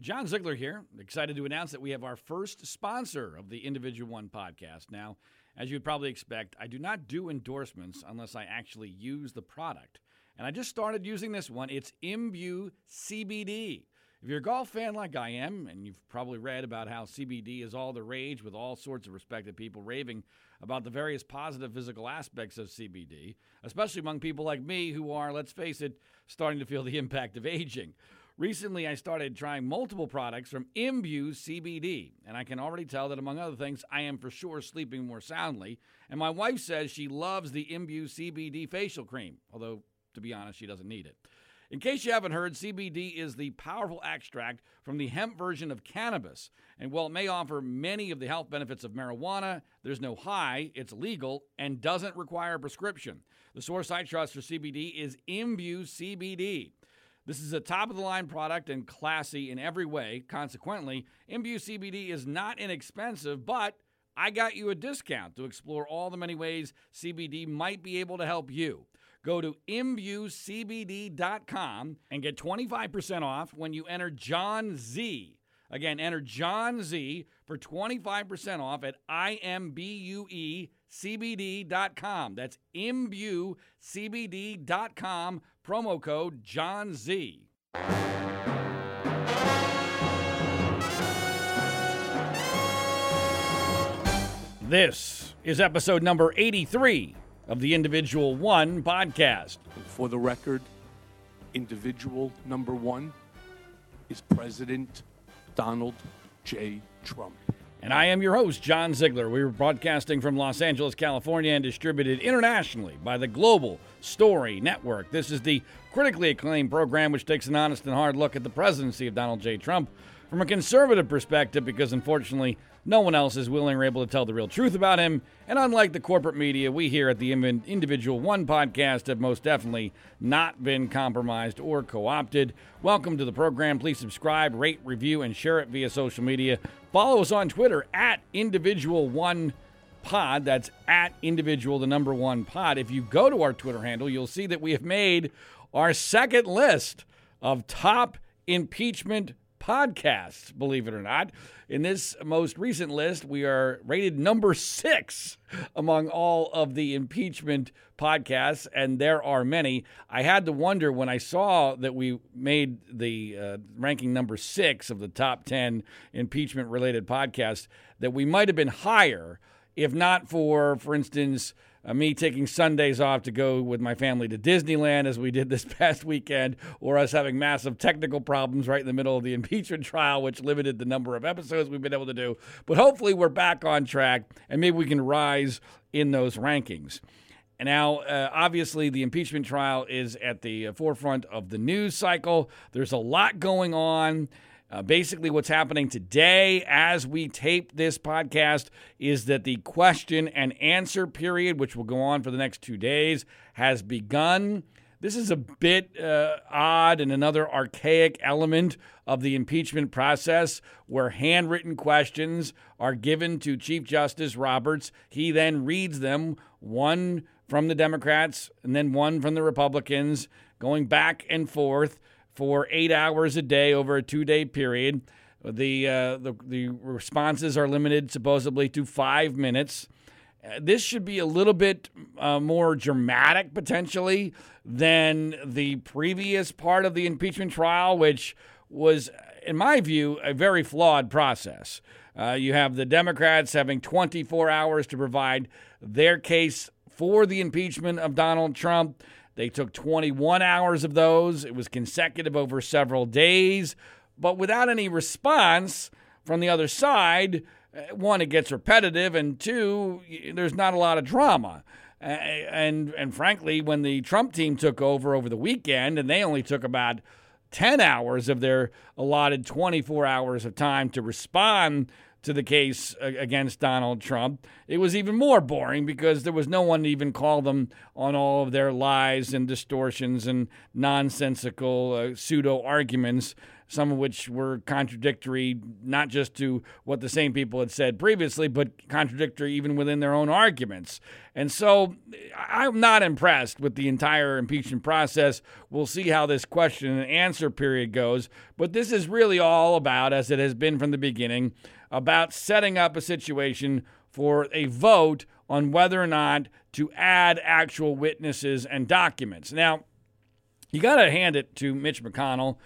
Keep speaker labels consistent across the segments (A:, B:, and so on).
A: John Ziegler here. Excited to announce that we have our first sponsor of the Individual One podcast. Now, as you'd probably expect, I do not do endorsements unless I actually use the product. And I just started using this one. It's Imbue CBD. If you're a golf fan like I am, and you've probably read about how CBD is all the rage with all sorts of respected people raving about the various positive physical aspects of CBD, especially among people like me who are, let's face it, starting to feel the impact of aging. Recently, I started trying multiple products from Imbue CBD, and I can already tell that, among other things, I am for sure sleeping more soundly. And my wife says she loves the Imbue CBD facial cream, although, to be honest, she doesn't need it. In case you haven't heard, CBD is the powerful extract from the hemp version of cannabis. And while it may offer many of the health benefits of marijuana, there's no high, it's legal, and doesn't require a prescription. The source I trust for CBD is Imbue CBD. This is a top of the line product and classy in every way. Consequently, Imbue CBD is not inexpensive, but I got you a discount to explore all the many ways CBD might be able to help you. Go to imbuecbd.com and get 25% off when you enter John Z. Again, enter John Z for 25% off at imbuecbd.com. That's imbuecbd.com promo code John Z. This is episode number 83 of the Individual One podcast.
B: For the record, individual number one is President Donald J. Trump.
A: And I am your host, John Ziegler. We are broadcasting from Los Angeles, California, and distributed internationally by the Global Story Network. This is the critically acclaimed program which takes an honest and hard look at the presidency of Donald J. Trump from a conservative perspective because, unfortunately, no one else is willing or able to tell the real truth about him. And unlike the corporate media, we here at the Individual One podcast have most definitely not been compromised or co opted. Welcome to the program. Please subscribe, rate, review, and share it via social media. Follow us on Twitter at Individual One Pod. That's at Individual, the number one pod. If you go to our Twitter handle, you'll see that we have made our second list of top impeachment podcasts, believe it or not. In this most recent list, we are rated number six among all of the impeachment podcasts, and there are many. I had to wonder when I saw that we made the uh, ranking number six of the top 10 impeachment related podcasts that we might have been higher if not for, for instance, uh, me taking Sundays off to go with my family to Disneyland as we did this past weekend, or us having massive technical problems right in the middle of the impeachment trial, which limited the number of episodes we've been able to do. But hopefully, we're back on track and maybe we can rise in those rankings. And now, uh, obviously, the impeachment trial is at the forefront of the news cycle. There's a lot going on. Uh, basically, what's happening today as we tape this podcast is that the question and answer period, which will go on for the next two days, has begun. This is a bit uh, odd and another archaic element of the impeachment process where handwritten questions are given to Chief Justice Roberts. He then reads them, one from the Democrats and then one from the Republicans, going back and forth for eight hours a day over a two day period. The, uh, the, the responses are limited supposedly to five minutes. Uh, this should be a little bit uh, more dramatic potentially than the previous part of the impeachment trial, which was, in my view, a very flawed process. Uh, you have the Democrats having 24 hours to provide their case for the impeachment of Donald Trump. They took 21 hours of those. It was consecutive over several days, but without any response from the other side. Uh, one, it gets repetitive, and two, there's not a lot of drama. And and frankly, when the Trump team took over over the weekend, and they only took about 10 hours of their allotted 24 hours of time to respond to the case against Donald Trump, it was even more boring because there was no one to even call them on all of their lies and distortions and nonsensical uh, pseudo arguments some of which were contradictory, not just to what the same people had said previously, but contradictory even within their own arguments. And so I'm not impressed with the entire impeachment process. We'll see how this question and answer period goes. But this is really all about, as it has been from the beginning, about setting up a situation for a vote on whether or not to add actual witnesses and documents. Now, you got to hand it to Mitch McConnell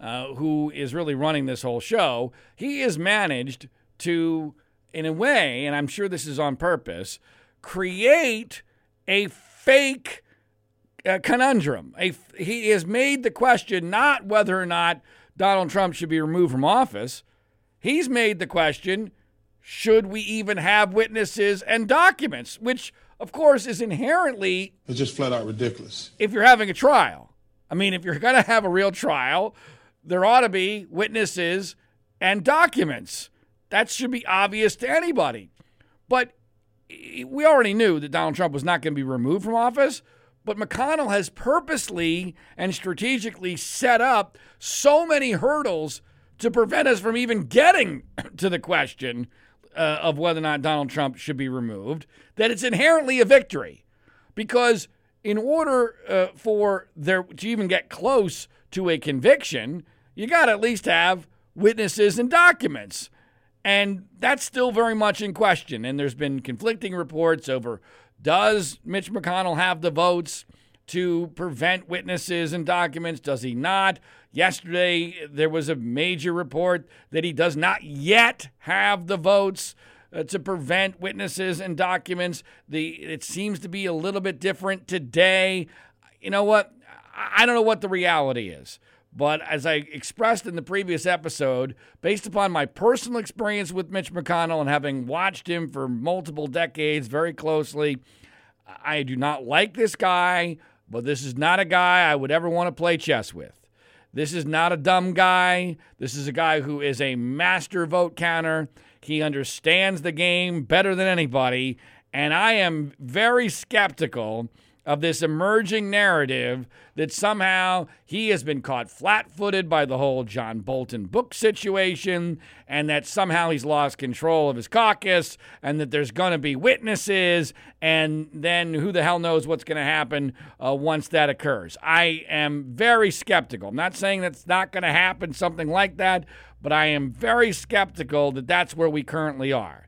A: uh, who is really running this whole show, he has managed to, in a way, and I'm sure this is on purpose, create a fake uh, conundrum. A, he has made the question not whether or not Donald Trump should be removed from office. He's made the question should we even have witnesses and documents, which, of course, is inherently.
C: It's just flat out ridiculous.
A: If you're having a trial. I mean, if you're going to have a real trial, there ought to be witnesses and documents. That should be obvious to anybody. But we already knew that Donald Trump was not going to be removed from office. But McConnell has purposely and strategically set up so many hurdles to prevent us from even getting to the question uh, of whether or not Donald Trump should be removed that it's inherently a victory. Because in order uh, for there to even get close to a conviction, you got to at least have witnesses and documents. And that's still very much in question. And there's been conflicting reports over does Mitch McConnell have the votes to prevent witnesses and documents? Does he not? Yesterday, there was a major report that he does not yet have the votes uh, to prevent witnesses and documents. The it seems to be a little bit different today. You know what? I don't know what the reality is. But as I expressed in the previous episode, based upon my personal experience with Mitch McConnell and having watched him for multiple decades very closely, I do not like this guy, but this is not a guy I would ever want to play chess with. This is not a dumb guy. This is a guy who is a master vote counter. He understands the game better than anybody. And I am very skeptical of this emerging narrative that somehow he has been caught flat footed by the whole John Bolton book situation, and that somehow he's lost control of his caucus, and that there's going to be witnesses, and then who the hell knows what's going to happen uh, once that occurs. I am very skeptical. I'm not saying that's not going to happen, something like that, but I am very skeptical that that's where we currently are.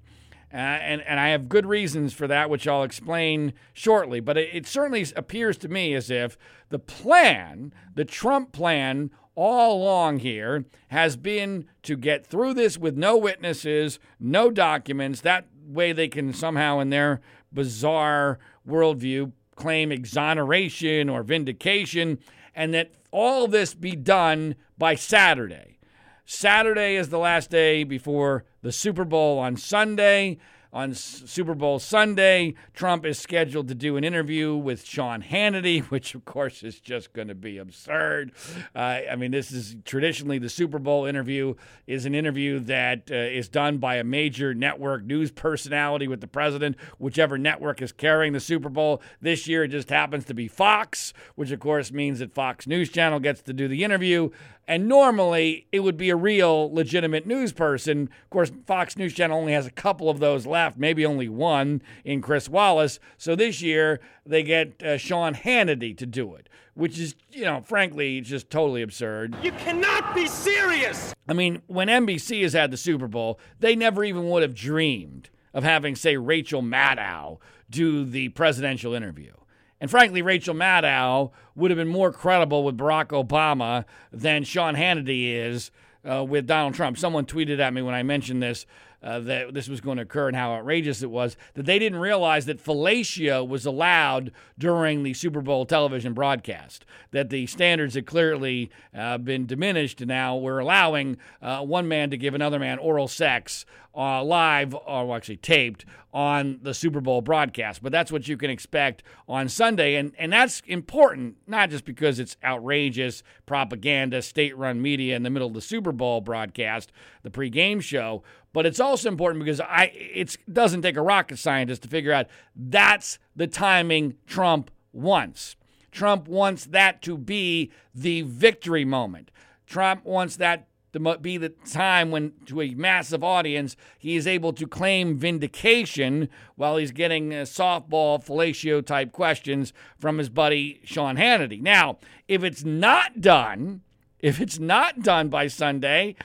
A: Uh, and, and I have good reasons for that, which I'll explain shortly. But it, it certainly appears to me as if the plan, the Trump plan, all along here has been to get through this with no witnesses, no documents. That way they can somehow, in their bizarre worldview, claim exoneration or vindication, and that all this be done by Saturday. Saturday is the last day before the Super Bowl on Sunday. On Super Bowl Sunday, Trump is scheduled to do an interview with Sean Hannity, which of course is just going to be absurd. Uh, I mean, this is traditionally the Super Bowl interview is an interview that uh, is done by a major network news personality with the president, whichever network is carrying the Super Bowl. This year, it just happens to be Fox, which of course means that Fox News Channel gets to do the interview. And normally it would be a real legitimate news person. Of course, Fox News Channel only has a couple of those left, maybe only one in Chris Wallace. So this year they get uh, Sean Hannity to do it, which is, you know, frankly, just totally absurd.
D: You cannot be serious.
A: I mean, when NBC has had the Super Bowl, they never even would have dreamed of having, say, Rachel Maddow do the presidential interview. And frankly, Rachel Maddow would have been more credible with Barack Obama than Sean Hannity is uh, with Donald Trump. Someone tweeted at me when I mentioned this uh, that this was going to occur and how outrageous it was that they didn't realize that fellatio was allowed during the Super Bowl television broadcast. That the standards had clearly uh, been diminished. Now we're allowing uh, one man to give another man oral sex uh, live, or actually taped, on the Super Bowl broadcast. But that's what you can expect on Sunday. And, and that's important, not just because it's outrageous propaganda, state run media in the middle of the Super Bowl broadcast, the pregame show, but it's also important because I it doesn't take a rocket scientist to figure out that's the timing Trump wants. Trump wants that to be the victory moment. Trump wants that to be the time when, to a massive audience, he is able to claim vindication while he's getting uh, softball fellatio type questions from his buddy Sean Hannity. Now, if it's not done, if it's not done by Sunday,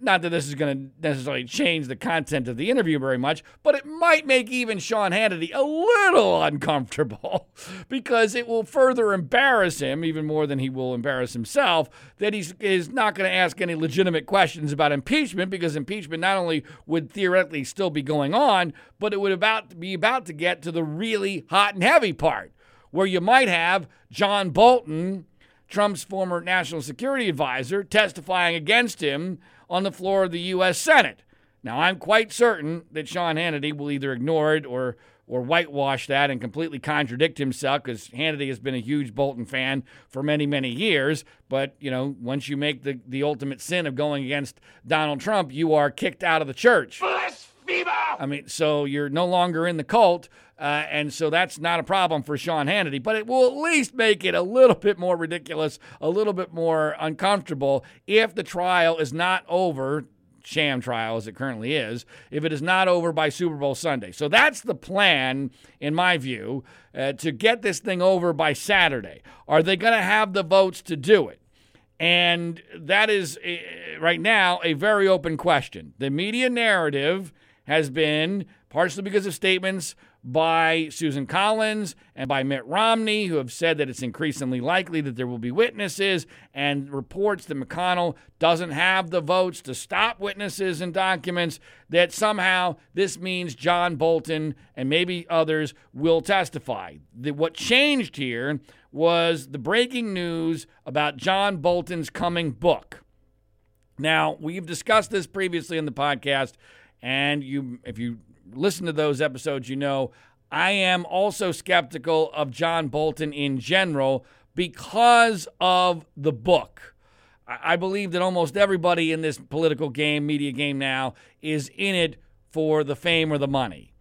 A: not that this is going to necessarily change the content of the interview very much, but it might make even Sean Hannity a little uncomfortable because it will further embarrass him, even more than he will embarrass himself, that he is not going to ask any legitimate questions about impeachment because impeachment not only would theoretically still be going on, but it would about be about to get to the really hot and heavy part where you might have John Bolton, Trump's former national security advisor, testifying against him on the floor of the U.S. Senate. Now, I'm quite certain that Sean Hannity will either ignore it or or whitewash that and completely contradict himself because Hannity has been a huge Bolton fan for many, many years. But, you know, once you make the, the ultimate sin of going against Donald Trump, you are kicked out of the church. I mean, so you're no longer in the cult. Uh, and so that's not a problem for Sean Hannity, but it will at least make it a little bit more ridiculous, a little bit more uncomfortable if the trial is not over sham trial as it currently is, if it is not over by Super Bowl Sunday. So that's the plan, in my view, uh, to get this thing over by Saturday. Are they going to have the votes to do it? And that is, uh, right now, a very open question. The media narrative has been, partially because of statements by Susan Collins and by Mitt Romney, who have said that it's increasingly likely that there will be witnesses, and reports that McConnell doesn't have the votes to stop witnesses and documents, that somehow this means John Bolton and maybe others will testify. The, what changed here was the breaking news about John Bolton's coming book. Now, we've discussed this previously in the podcast, and you if you listen to those episodes, you know I am also skeptical of John Bolton in general because of the book. I believe that almost everybody in this political game, media game now, is in it for the fame or the money.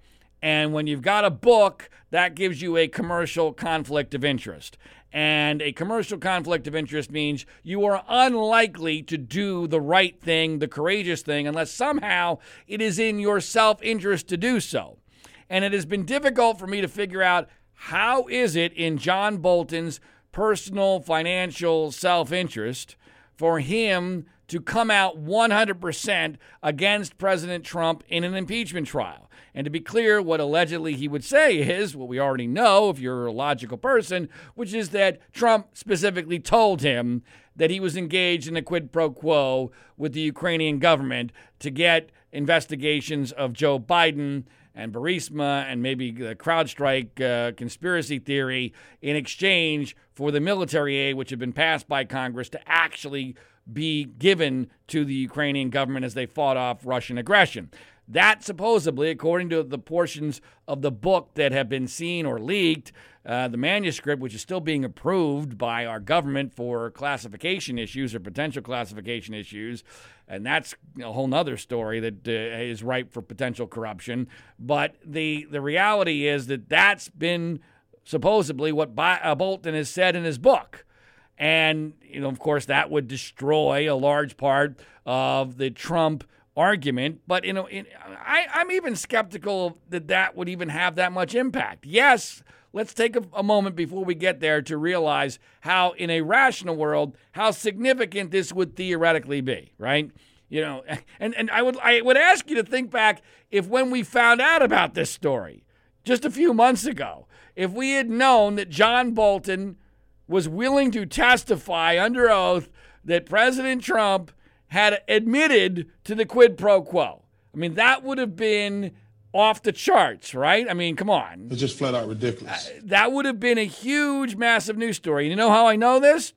A: And when you've got a book, that gives you a commercial conflict of interest. And a commercial conflict of interest means you are unlikely to do the right thing, the courageous thing, unless somehow it is in your self interest to do so. And it has been difficult for me to figure out how is it in John Bolton's personal financial self interest for him to come out 100% against President Trump in an impeachment trial. And to be clear, what allegedly he would say is what we already know if you're a logical person, which is that Trump specifically told him that he was engaged in a quid pro quo with the Ukrainian government to get investigations of Joe Biden and Burisma and maybe the CrowdStrike uh, conspiracy theory in exchange for the military aid, which had been passed by Congress to actually be given to the Ukrainian government as they fought off Russian aggression. That supposedly, according to the portions of the book that have been seen or leaked, uh, the manuscript, which is still being approved by our government for classification issues or potential classification issues, and that's a whole other story that uh, is ripe for potential corruption. But the the reality is that that's been supposedly what uh, Bolton has said in his book. And, you know, of course, that would destroy a large part of the Trump argument, but you know, in, I, I'm even skeptical that that would even have that much impact. Yes, let's take a, a, moment before we get there to realize how, in a rational world, how significant this would theoretically be, right? You know, and, and I would I would ask you to think back if when we found out about this story just a few months ago, if we had known that John Bolton was willing to testify under oath that President Trump had admitted to the quid pro quo. I mean, that would have been off the charts, right? I mean, come on.
C: It's just flat out ridiculous. Uh,
A: that would have been a huge, massive news story. And you know how I know this?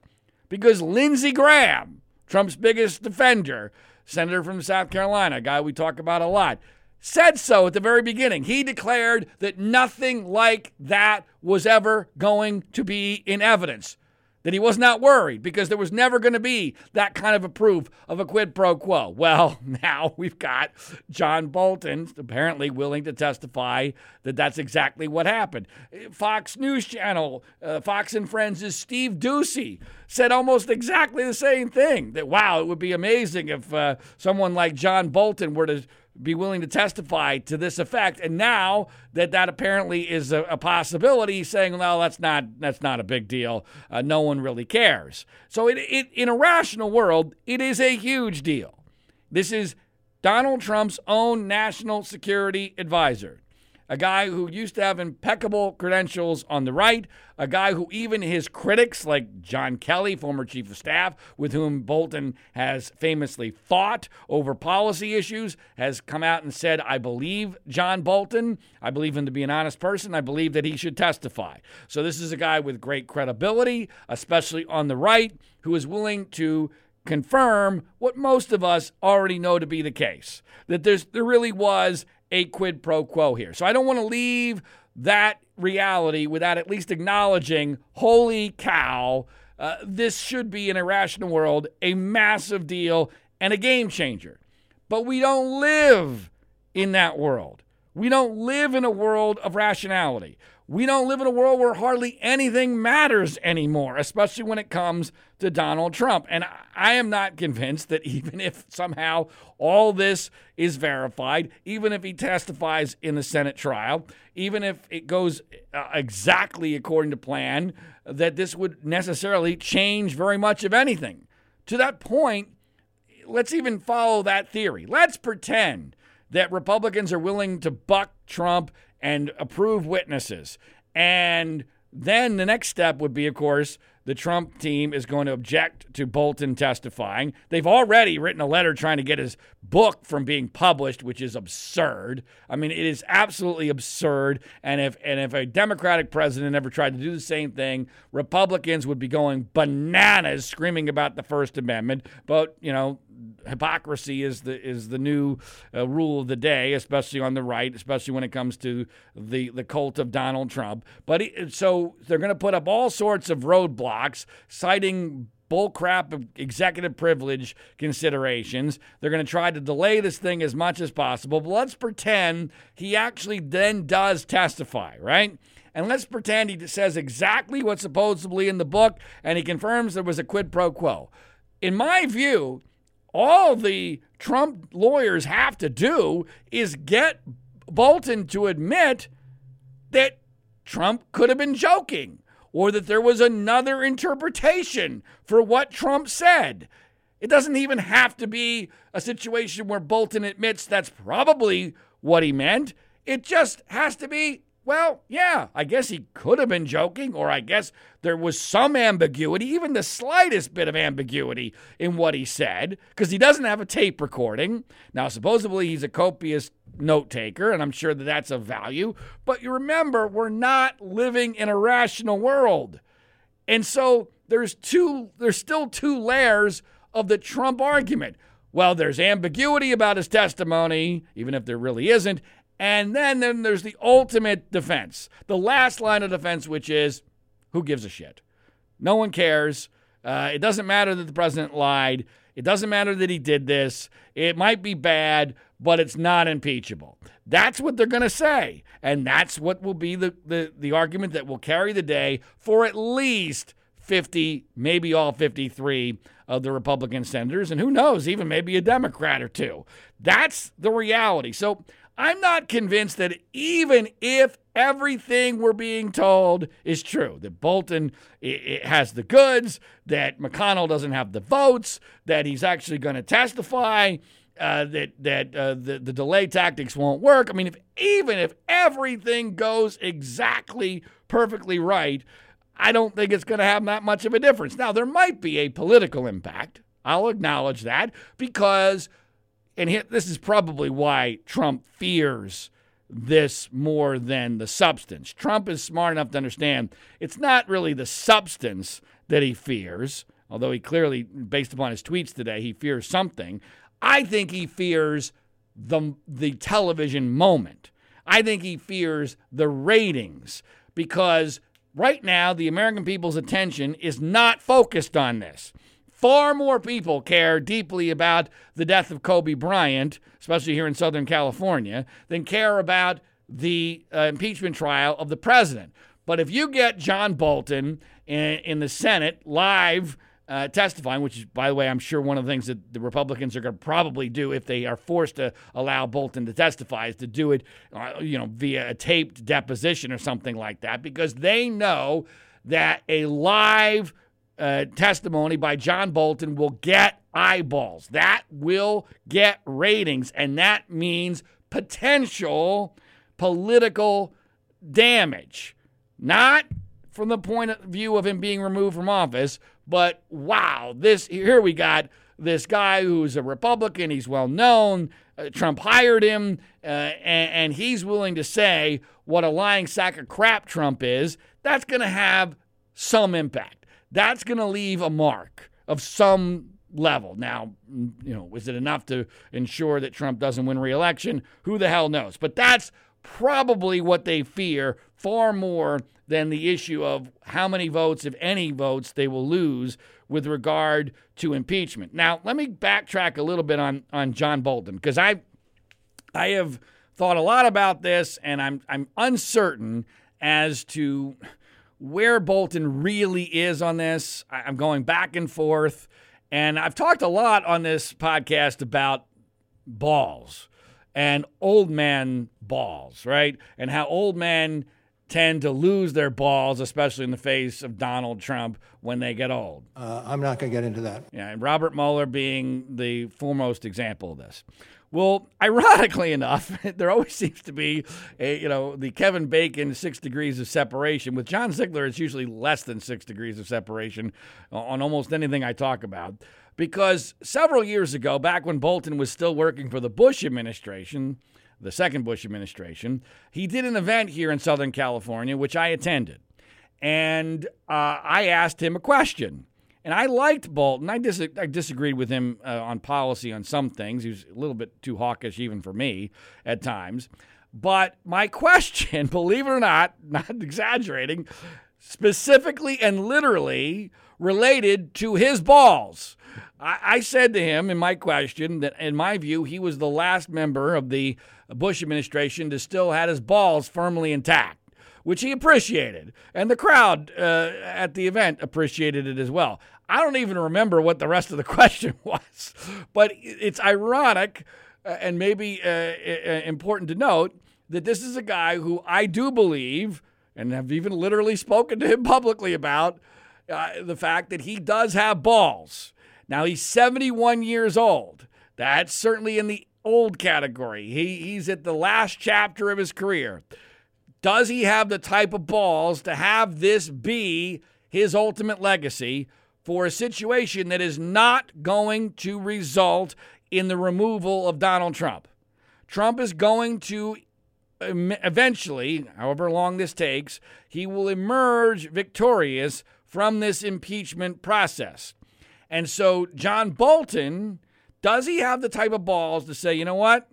A: Because Lindsey Graham, Trump's biggest defender, senator from South Carolina, a guy we talk about a lot, said so at the very beginning. He declared that nothing like that was ever going to be in evidence. That he was not worried because there was never going to be that kind of a proof of a quid pro quo. Well, now we've got John Bolton apparently willing to testify that that's exactly what happened. Fox News Channel, uh, Fox and Friends' Steve Doocy said almost exactly the same thing that, wow, it would be amazing if uh, someone like John Bolton were to be willing to testify to this effect. And now that that apparently is a, a possibility, saying, "Well, that's not that's not a big deal. Uh, no one really cares." So, it, it, in a rational world, it is a huge deal. This is Donald Trump's own national security advisor a guy who used to have impeccable credentials on the right, a guy who even his critics, like John Kelly, former chief of staff, with whom Bolton has famously fought over policy issues, has come out and said, I believe John Bolton. I believe him to be an honest person. I believe that he should testify. So this is a guy with great credibility, especially on the right, who is willing to confirm what most of us already know to be the case that there's there really was a quid pro quo here. So I don't want to leave that reality without at least acknowledging, holy cow, uh, this should be in a rational world a massive deal and a game changer. But we don't live in that world. We don't live in a world of rationality. We don't live in a world where hardly anything matters anymore, especially when it comes to Donald Trump. And I am not convinced that even if somehow all this is verified, even if he testifies in the Senate trial, even if it goes uh, exactly according to plan, that this would necessarily change very much of anything. To that point, let's even follow that theory. Let's pretend that Republicans are willing to buck Trump and approve witnesses. And then the next step would be, of course, the Trump team is going to object to Bolton testifying. They've already written a letter trying to get his book from being published, which is absurd. I mean, it is absolutely absurd. And if and if a Democratic president ever tried to do the same thing, Republicans would be going bananas, screaming about the First Amendment. But you know, hypocrisy is the is the new uh, rule of the day, especially on the right, especially when it comes to the the cult of Donald Trump. But he, so they're going to put up all sorts of roadblocks, citing bullcrap executive privilege considerations. They're going to try to delay this thing as much as possible. But let's pretend he actually then does testify, right? And let's pretend he says exactly what's supposedly in the book and he confirms there was a quid pro quo. In my view, all the Trump lawyers have to do is get Bolton to admit that Trump could have been joking or that there was another interpretation for what Trump said. It doesn't even have to be a situation where Bolton admits that's probably what he meant. It just has to be well, yeah, I guess he could have been joking, or I guess there was some ambiguity, even the slightest bit of ambiguity in what he said, because he doesn't have a tape recording. Now, supposedly he's a copious note taker, and I'm sure that that's of value. But you remember, we're not living in a rational world. And so there's two, there's still two layers of the Trump argument. Well, there's ambiguity about his testimony, even if there really isn't. And then, then there's the ultimate defense, the last line of defense, which is who gives a shit? No one cares. Uh, it doesn't matter that the president lied. It doesn't matter that he did this. It might be bad, but it's not impeachable. That's what they're going to say. And that's what will be the, the, the argument that will carry the day for at least 50, maybe all 53 of the Republican senators. And who knows, even maybe a Democrat or two. That's the reality. So I'm not convinced that even if everything we're being told is true, that Bolton has the goods, that McConnell doesn't have the votes, that he's actually going to testify, uh, that that uh, the the delay tactics won't work. I mean, if even if everything goes exactly perfectly right, I don't think it's going to have that much of a difference. Now, there might be a political impact. I'll acknowledge that because and this is probably why Trump fears this more than the substance. Trump is smart enough to understand it's not really the substance that he fears, although he clearly, based upon his tweets today, he fears something. I think he fears the, the television moment. I think he fears the ratings because right now, the American people's attention is not focused on this. Far more people care deeply about the death of Kobe Bryant, especially here in Southern California, than care about the uh, impeachment trial of the president. But if you get John Bolton in, in the Senate live uh, testifying, which is, by the way, I'm sure one of the things that the Republicans are going to probably do if they are forced to allow Bolton to testify is to do it, uh, you know, via a taped deposition or something like that, because they know that a live uh, testimony by John Bolton will get eyeballs. That will get ratings, and that means potential political damage. Not from the point of view of him being removed from office, but wow, this here we got this guy who's a Republican. He's well known. Uh, Trump hired him, uh, and, and he's willing to say what a lying sack of crap Trump is. That's going to have some impact that's going to leave a mark of some level. Now, you know, is it enough to ensure that Trump doesn't win re-election? Who the hell knows? But that's probably what they fear far more than the issue of how many votes, if any votes, they will lose with regard to impeachment. Now, let me backtrack a little bit on on John Bolton because I I have thought a lot about this and I'm I'm uncertain as to where Bolton really is on this. I'm going back and forth. And I've talked a lot on this podcast about balls and old man balls, right? And how old men tend to lose their balls, especially in the face of Donald Trump when they get old.
C: Uh, I'm not going to get into that.
A: Yeah, and Robert Mueller being the foremost example of this. Well, ironically enough, there always seems to be a, you know, the Kevin Bacon six degrees of separation. With John Ziegler, it's usually less than six degrees of separation on almost anything I talk about. Because several years ago, back when Bolton was still working for the Bush administration, the second Bush administration, he did an event here in Southern California, which I attended. And uh, I asked him a question. And I liked Bolton. I, dis- I disagreed with him uh, on policy on some things. He was a little bit too hawkish, even for me, at times. But my question, believe it or not, not exaggerating, specifically and literally related to his balls. I, I said to him in my question that, in my view, he was the last member of the Bush administration to still had his balls firmly intact which he appreciated. And the crowd uh, at the event appreciated it as well. I don't even remember what the rest of the question was, but it's ironic uh, and maybe uh, uh, important to note that this is a guy who I do believe, and have even literally spoken to him publicly about, uh, the fact that he does have balls. Now, he's 71 years old. That's certainly in the old category. He, he's at the last chapter of his career. Does he have the type of balls to have this be his ultimate legacy for a situation that is not going to result in the removal of Donald Trump? Trump is going to eventually, however long this takes, he will emerge victorious from this impeachment process. And so, John Bolton, does he have the type of balls to say, you know what?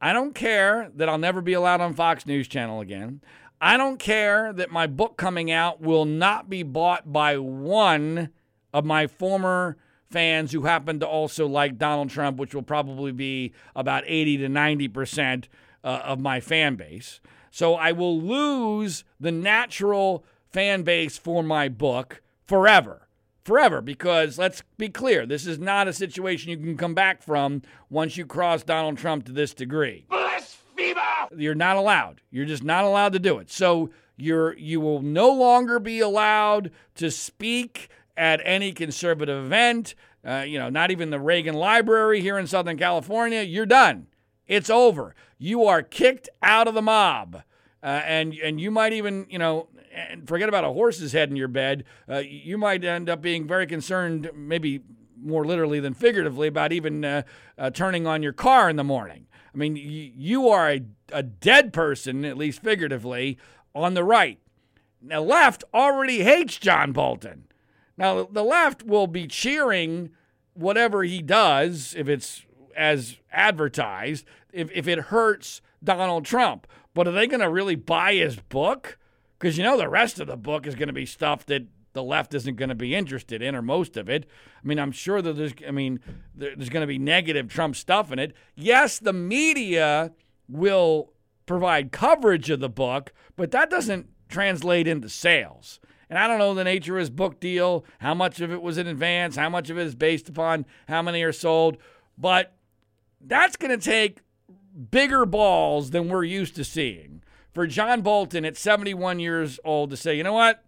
A: I don't care that I'll never be allowed on Fox News Channel again. I don't care that my book coming out will not be bought by one of my former fans who happen to also like Donald Trump, which will probably be about 80 to 90% uh, of my fan base. So I will lose the natural fan base for my book forever forever because let's be clear, this is not a situation you can come back from once you cross Donald Trump to this degree.
D: Blasphemer!
A: You're not allowed. You're just not allowed to do it. So you're you will no longer be allowed to speak at any conservative event. Uh, you know, not even the Reagan Library here in Southern California. You're done. It's over. You are kicked out of the mob. Uh, and and you might even you know and forget about a horse's head in your bed, uh, you might end up being very concerned, maybe more literally than figuratively, about even uh, uh, turning on your car in the morning. I mean, y- you are a, a dead person, at least figuratively, on the right. The left already hates John Bolton. Now, the left will be cheering whatever he does if it's as advertised, if, if it hurts Donald Trump. But are they going to really buy his book? Because you know the rest of the book is going to be stuff that the left isn't going to be interested in, or most of it. I mean, I'm sure that there's, I mean, there's going to be negative Trump stuff in it. Yes, the media will provide coverage of the book, but that doesn't translate into sales. And I don't know the nature of his book deal, how much of it was in advance, how much of it is based upon how many are sold, but that's going to take bigger balls than we're used to seeing. For John Bolton at 71 years old to say, you know what?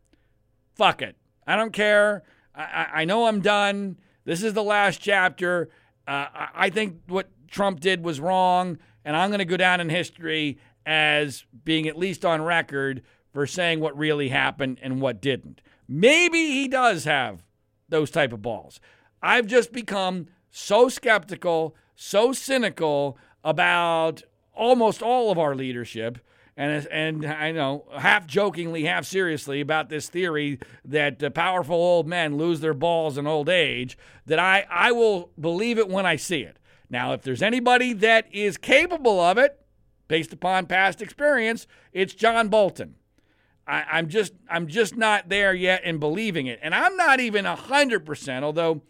A: Fuck it. I don't care. I, I know I'm done. This is the last chapter. Uh, I think what Trump did was wrong, and I'm going to go down in history as being at least on record for saying what really happened and what didn't. Maybe he does have those type of balls. I've just become so skeptical, so cynical about almost all of our leadership. And, and I know, half jokingly, half seriously, about this theory that uh, powerful old men lose their balls in old age, that I, I will believe it when I see it. Now, if there's anybody that is capable of it, based upon past experience, it's John Bolton. I, am just I'm just not there yet in believing it, and I'm not even hundred percent. Although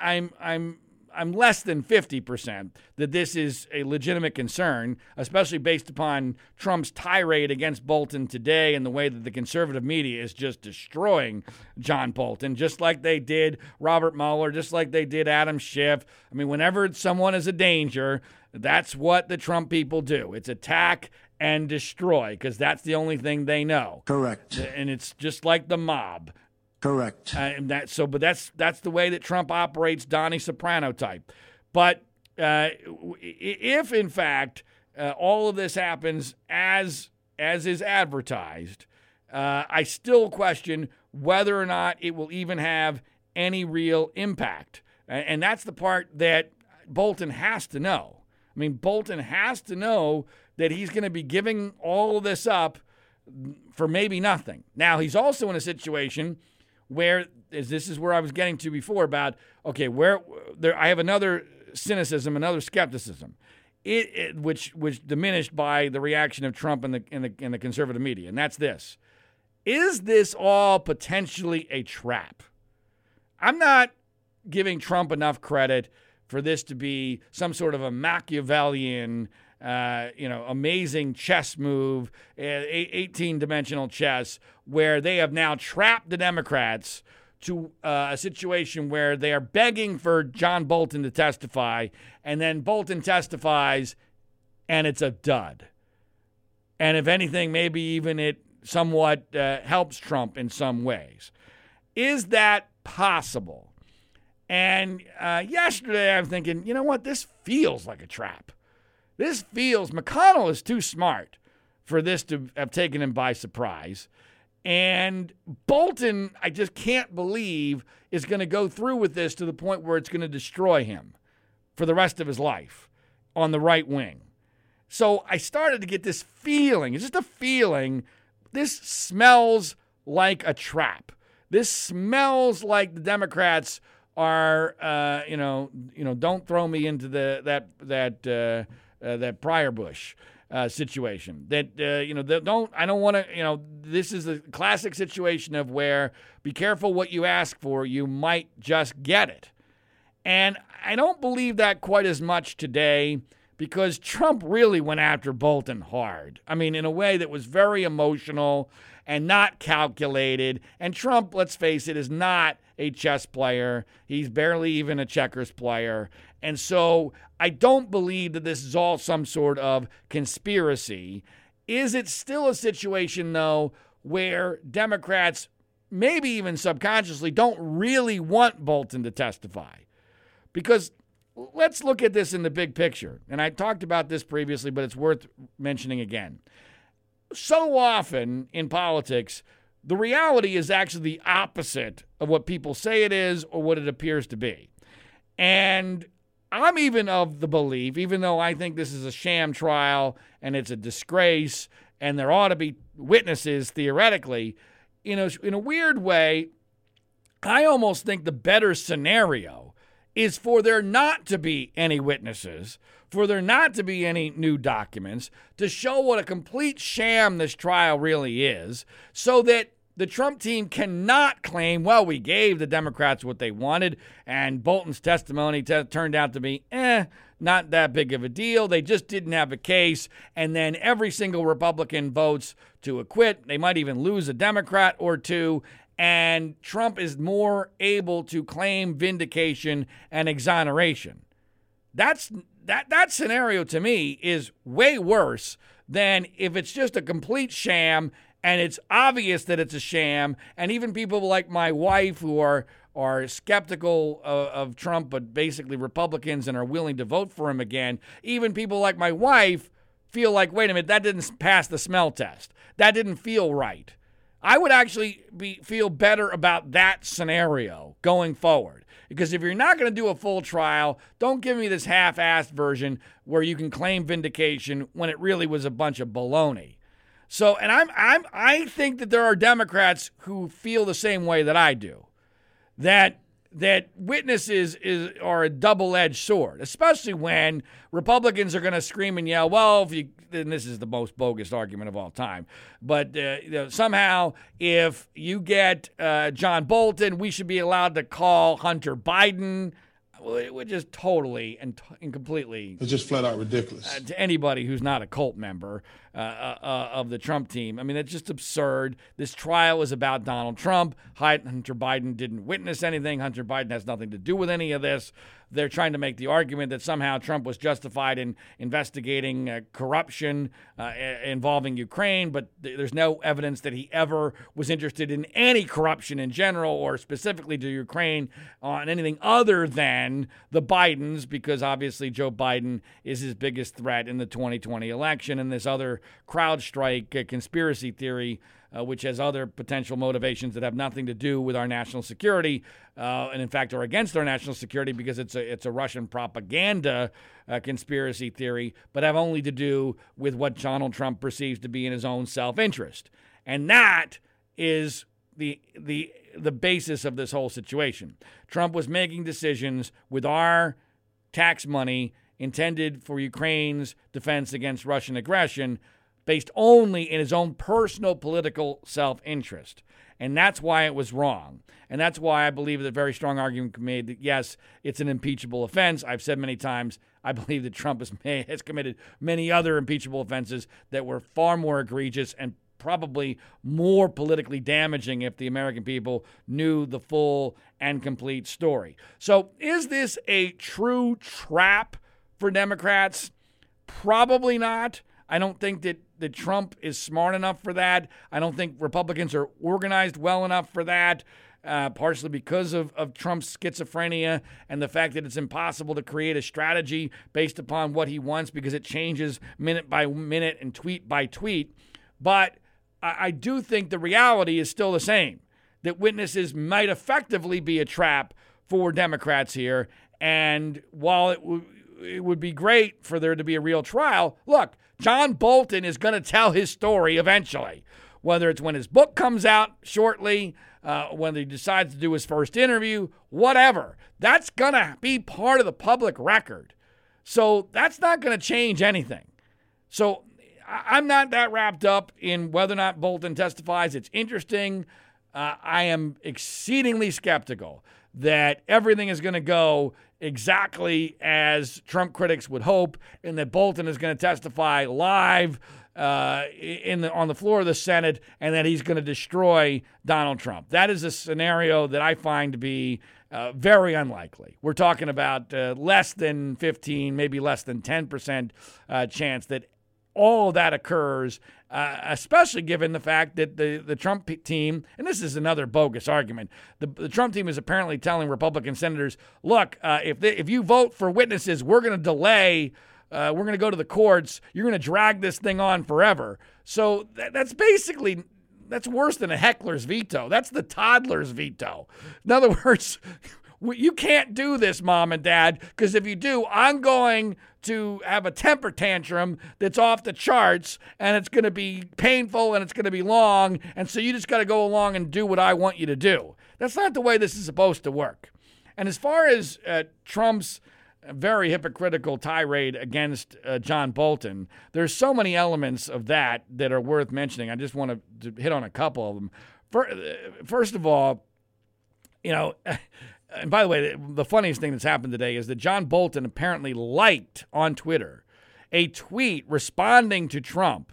A: I'm I'm I'm less than 50% that this is a legitimate concern, especially based upon Trump's tirade against Bolton today and the way that the conservative media is just destroying John Bolton, just like they did Robert Mueller, just like they did Adam Schiff. I mean, whenever someone is a danger, that's what the Trump people do. It's attack and destroy because that's the only thing they know.
C: Correct.
A: And it's just like the mob.
C: Correct.
A: Uh, and that so, but that's that's the way that Trump operates, Donnie Soprano type. But uh, if in fact uh, all of this happens as as is advertised, uh, I still question whether or not it will even have any real impact. And that's the part that Bolton has to know. I mean, Bolton has to know that he's going to be giving all of this up for maybe nothing. Now, he's also in a situation where is this is where I was getting to before about okay where there I have another cynicism another skepticism. It, it, which was diminished by the reaction of Trump and the, and the and the conservative media and that's this. Is this all potentially a trap? I'm not giving Trump enough credit for this to be some sort of a Machiavellian uh, you know, amazing chess move, 18 dimensional chess, where they have now trapped the Democrats to uh, a situation where they are begging for John Bolton to testify, and then Bolton testifies, and it's a dud. And if anything, maybe even it somewhat uh, helps Trump in some ways. Is that possible? And uh, yesterday, I'm thinking, you know what? This feels like a trap. This feels McConnell is too smart for this to have taken him by surprise. And Bolton, I just can't believe, is going to go through with this to the point where it's going to destroy him for the rest of his life on the right wing. So I started to get this feeling, it's just a feeling, this smells like a trap. This smells like the Democrats are, uh, you know, you know, don't throw me into the that that uh, uh, that Prior Bush uh, situation. That uh, you know, don't I don't want to. You know, this is a classic situation of where be careful what you ask for. You might just get it, and I don't believe that quite as much today because Trump really went after Bolton hard. I mean, in a way that was very emotional and not calculated. And Trump, let's face it, is not a chess player. He's barely even a checkers player. And so I don't believe that this is all some sort of conspiracy. Is it still a situation, though, where Democrats, maybe even subconsciously, don't really want Bolton to testify? Because let's look at this in the big picture. And I talked about this previously, but it's worth mentioning again. So often in politics, the reality is actually the opposite of what people say it is or what it appears to be. And I'm even of the belief, even though I think this is a sham trial and it's a disgrace and there ought to be witnesses theoretically, you know, in a weird way, I almost think the better scenario is for there not to be any witnesses, for there not to be any new documents, to show what a complete sham this trial really is, so that the Trump team cannot claim, well, we gave the Democrats what they wanted, and Bolton's testimony t- turned out to be, eh, not that big of a deal. They just didn't have a case. And then every single Republican votes to acquit. They might even lose a Democrat or two. And Trump is more able to claim vindication and exoneration. That's that that scenario to me is way worse than if it's just a complete sham and it's obvious that it's a sham. And even people like my wife who are are skeptical of, of, Trump, but basically Republicans and are willing to vote for him again. Even people like my wife feel like, wait a minute, that didn't pass the smell test. That didn't feel right. I would actually be feel better about that scenario going forward. Because if you're not going to do a full trial, don't give me this half-assed version where you can claim vindication when it really was a bunch of baloney. So, and I'm I'm I think that there are Democrats who feel the same way that I do that that witnesses is are a double-edged sword, especially when Republicans are going to scream and yell, "Well, if you," and this is the most bogus argument of all time, but uh, you know, somehow if you get uh, John Bolton, we should be allowed to call Hunter Biden which is totally and, and completely
C: it's just flat out ridiculous
A: uh, to anybody who's not a cult member uh, uh, uh, of the Trump team. I mean, it's just absurd. This trial is about Donald Trump. Hunter Biden didn't witness anything. Hunter Biden has nothing to do with any of this. They're trying to make the argument that somehow Trump was justified in investigating uh, corruption uh, involving Ukraine, but th- there's no evidence that he ever was interested in any corruption in general or specifically to Ukraine on anything other than the Bidens, because obviously Joe Biden is his biggest threat in the 2020 election, and this other CrowdStrike uh, conspiracy theory uh, which has other potential motivations that have nothing to do with our national security, uh, and in fact are against our national security because it's a it's a Russian propaganda uh, conspiracy theory, but have only to do with what Donald Trump perceives to be in his own self interest, and that is the the the basis of this whole situation. Trump was making decisions with our tax money intended for Ukraine's defense against Russian aggression based only in his own personal political self interest. And that's why it was wrong. And that's why I believe that a very strong argument can be made that, yes, it's an impeachable offense. I've said many times, I believe that Trump has, has committed many other impeachable offenses that were far more egregious and probably more politically damaging if the American people knew the full and complete story. So, is this a true trap for Democrats? Probably not. I don't think that that Trump is smart enough for that. I don't think Republicans are organized well enough for that. Uh, partially because of, of Trump's schizophrenia and the fact that it's impossible to create a strategy based upon what he wants because it changes minute by minute and tweet by tweet. But I, I do think the reality is still the same that witnesses might effectively be a trap for Democrats here. And while it, w- it would be great for there to be a real trial, look, John Bolton is going to tell his story eventually, whether it's when his book comes out shortly, uh, when he decides to do his first interview, whatever. That's going to be part of the public record. So that's not going to change anything. So I'm not that wrapped up in whether or not Bolton testifies. It's interesting. Uh, I am exceedingly skeptical that everything is going to go exactly as Trump critics would hope, and that Bolton is going to testify live uh, in the, on the floor of the Senate, and that he's going to destroy Donald Trump. That is a scenario that I find to be uh, very unlikely. We're talking about uh, less than 15, maybe less than 10% uh, chance that all of that occurs, uh, especially given the fact that the, the Trump team, and this is another bogus argument, the, the Trump team is apparently telling Republican senators, look, uh, if, they, if you vote for witnesses, we're going to delay. Uh, we're going to go to the courts. You're going to drag this thing on forever. So th- that's basically that's worse than a heckler's veto. That's the toddler's veto. In other words, you can't do this, mom and dad, because if you do, I'm going to have a temper tantrum that's off the charts and it's going to be painful and it's going to be long. And so you just got to go along and do what I want you to do. That's not the way this is supposed to work. And as far as uh, Trump's very hypocritical tirade against uh, John Bolton, there's so many elements of that that are worth mentioning. I just want to, to hit on a couple of them. First of all, you know, and by the way, the funniest thing that's happened today is that John Bolton apparently liked on Twitter a tweet responding to Trump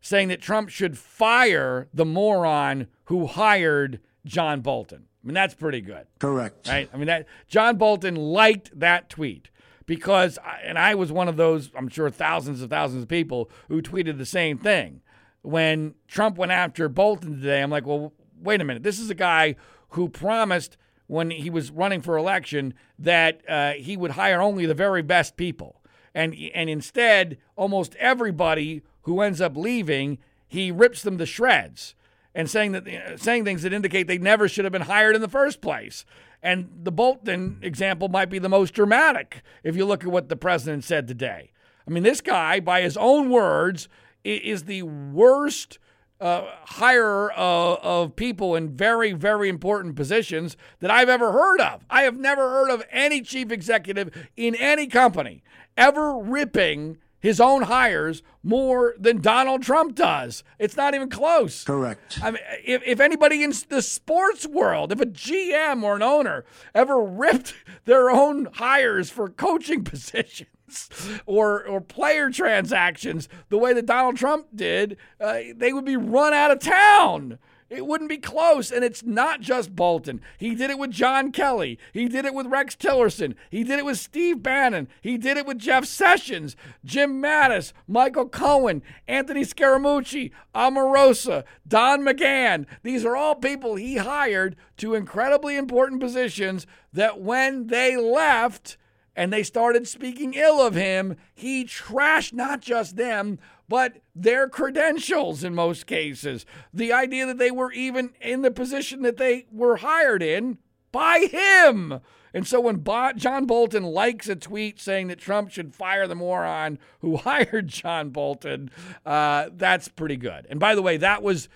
A: saying that Trump should fire the moron who hired John Bolton. I mean, that's pretty good.
C: Correct.
A: Right? I mean, that John Bolton liked that tweet because, and I was one of those, I'm sure, thousands of thousands of people who tweeted the same thing. When Trump went after Bolton today, I'm like, well, wait a minute. This is a guy who promised when he was running for election that uh, he would hire only the very best people. And, and instead, almost everybody who ends up leaving, he rips them to shreds and saying that uh, saying things that indicate they never should have been hired in the first place. And the Bolton example might be the most dramatic if you look at what the president said today. I mean, this guy, by his own words, is the worst uh, hirer of, of people in very, very important positions that I've ever heard of. I have never heard of any chief executive in any company ever ripping his own hires more than Donald Trump does. It's not even close.
C: Correct.
A: I mean, if, if anybody in the sports world, if a GM or an owner ever ripped their own hires for coaching positions, or or player transactions the way that Donald Trump did, uh, they would be run out of town. It wouldn't be close. And it's not just Bolton. He did it with John Kelly. He did it with Rex Tillerson. He did it with Steve Bannon. He did it with Jeff Sessions, Jim Mattis, Michael Cohen, Anthony Scaramucci, Omarosa, Don McGahn. These are all people he hired to incredibly important positions that when they left, and they started speaking ill of him, he trashed not just them, but their credentials in most cases. The idea that they were even in the position that they were hired in by him. And so when John Bolton likes a tweet saying that Trump should fire the moron who hired John Bolton, uh, that's pretty good. And by the way, that was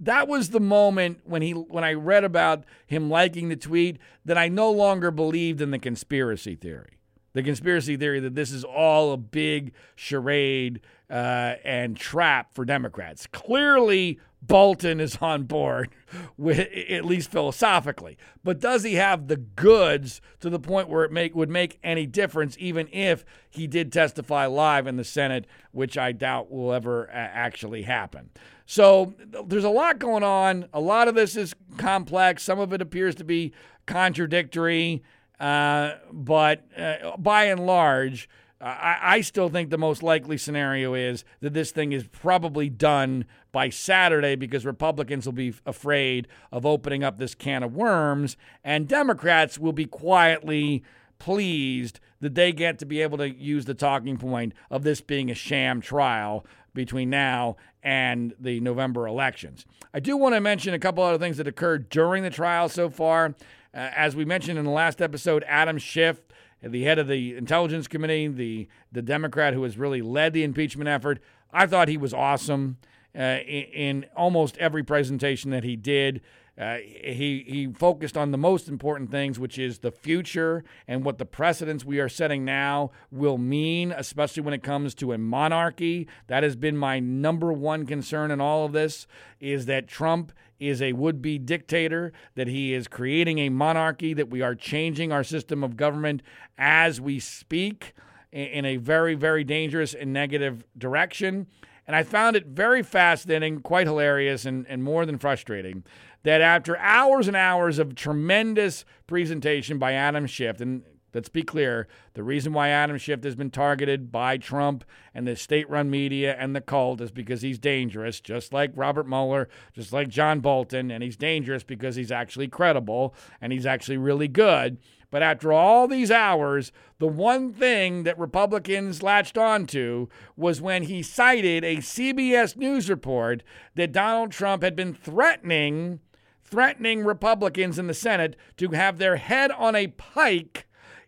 A: that was the moment when he when I read about him liking the tweet that I no longer believed in the conspiracy theory. The conspiracy theory that this is all a big charade uh, and trap for Democrats. Clearly, Bolton is on board, with, at least philosophically. But does he have the goods to the point where it make, would make any difference, even if he did testify live in the Senate, which I doubt will ever actually happen? So there's a lot going on. A lot of this is complex. Some of it appears to be contradictory. Uh, but uh, by and large, I, I still think the most likely scenario is that this thing is probably done by Saturday because Republicans will be afraid of opening up this can of worms, and Democrats will be quietly pleased that they get to be able to use the talking point of this being a sham trial between now and the November elections. I do want to mention a couple other things that occurred during the trial so far. Uh, as we mentioned in the last episode, Adam Schiff the head of the Intelligence Committee, the the Democrat who has really led the impeachment effort. I thought he was awesome uh, in, in, almost every presentation that he did. Uh, he he focused on the most important things, which is the future and what the precedents we are setting now will mean, especially when it comes to a monarchy. That has been my number one concern in all of this: is that Trump is a would be dictator, that he is creating a monarchy, that we are changing our system of government as we speak in a very, very dangerous and negative direction. And I found it very fascinating, quite hilarious, and, and more than frustrating that after hours and hours of tremendous presentation by Adam Schiff, and let's be clear, the reason why Adam Schiff has been targeted by Trump and the state run media and the cult is because he's dangerous, just like Robert Mueller, just like John Bolton, and he's dangerous because he's actually credible and he's actually really good. But after all these hours, the one thing that Republicans latched onto was when he cited a CBS News report that Donald Trump had been threatening threatening Republicans in the Senate to have their head on a pike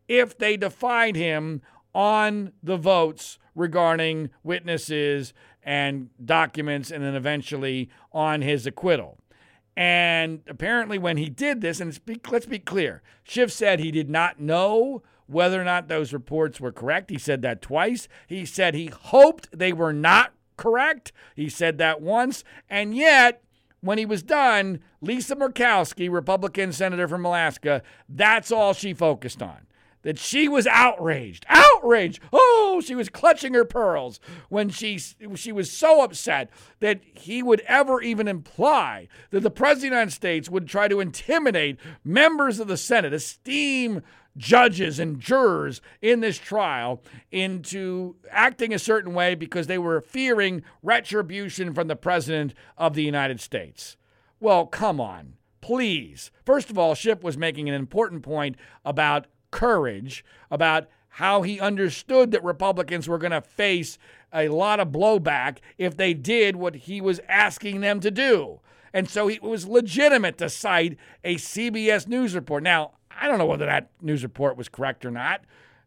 A: if they defied him on the votes regarding witnesses and documents and then eventually on his acquittal. And apparently, when he did this, and let's be clear, Schiff said he did not know whether or not those reports were correct. He said that twice. He said he hoped they were not correct. He said that once. And yet, when he was done, Lisa Murkowski, Republican senator from Alaska, that's all she focused on that she was outraged. Outraged. Oh, she was clutching her pearls when she she was so upset that he would ever even imply that the president of the United States would try to intimidate members of the Senate, esteem judges and jurors in this trial into acting a certain way because they were fearing retribution from the president of the United States. Well, come on. Please. First of all, Schiff was making an important point about courage about how he understood that Republicans were going to face a lot of blowback if they did what he was asking them to do. And so it was legitimate to cite a CBS News report. Now, I don't know whether that news report was correct or not.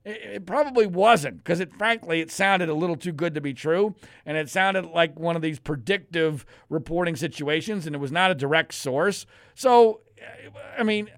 A: It probably wasn't because it frankly it sounded a little too good to be true and it sounded like one of these predictive reporting situations and it was not a direct source. So I mean,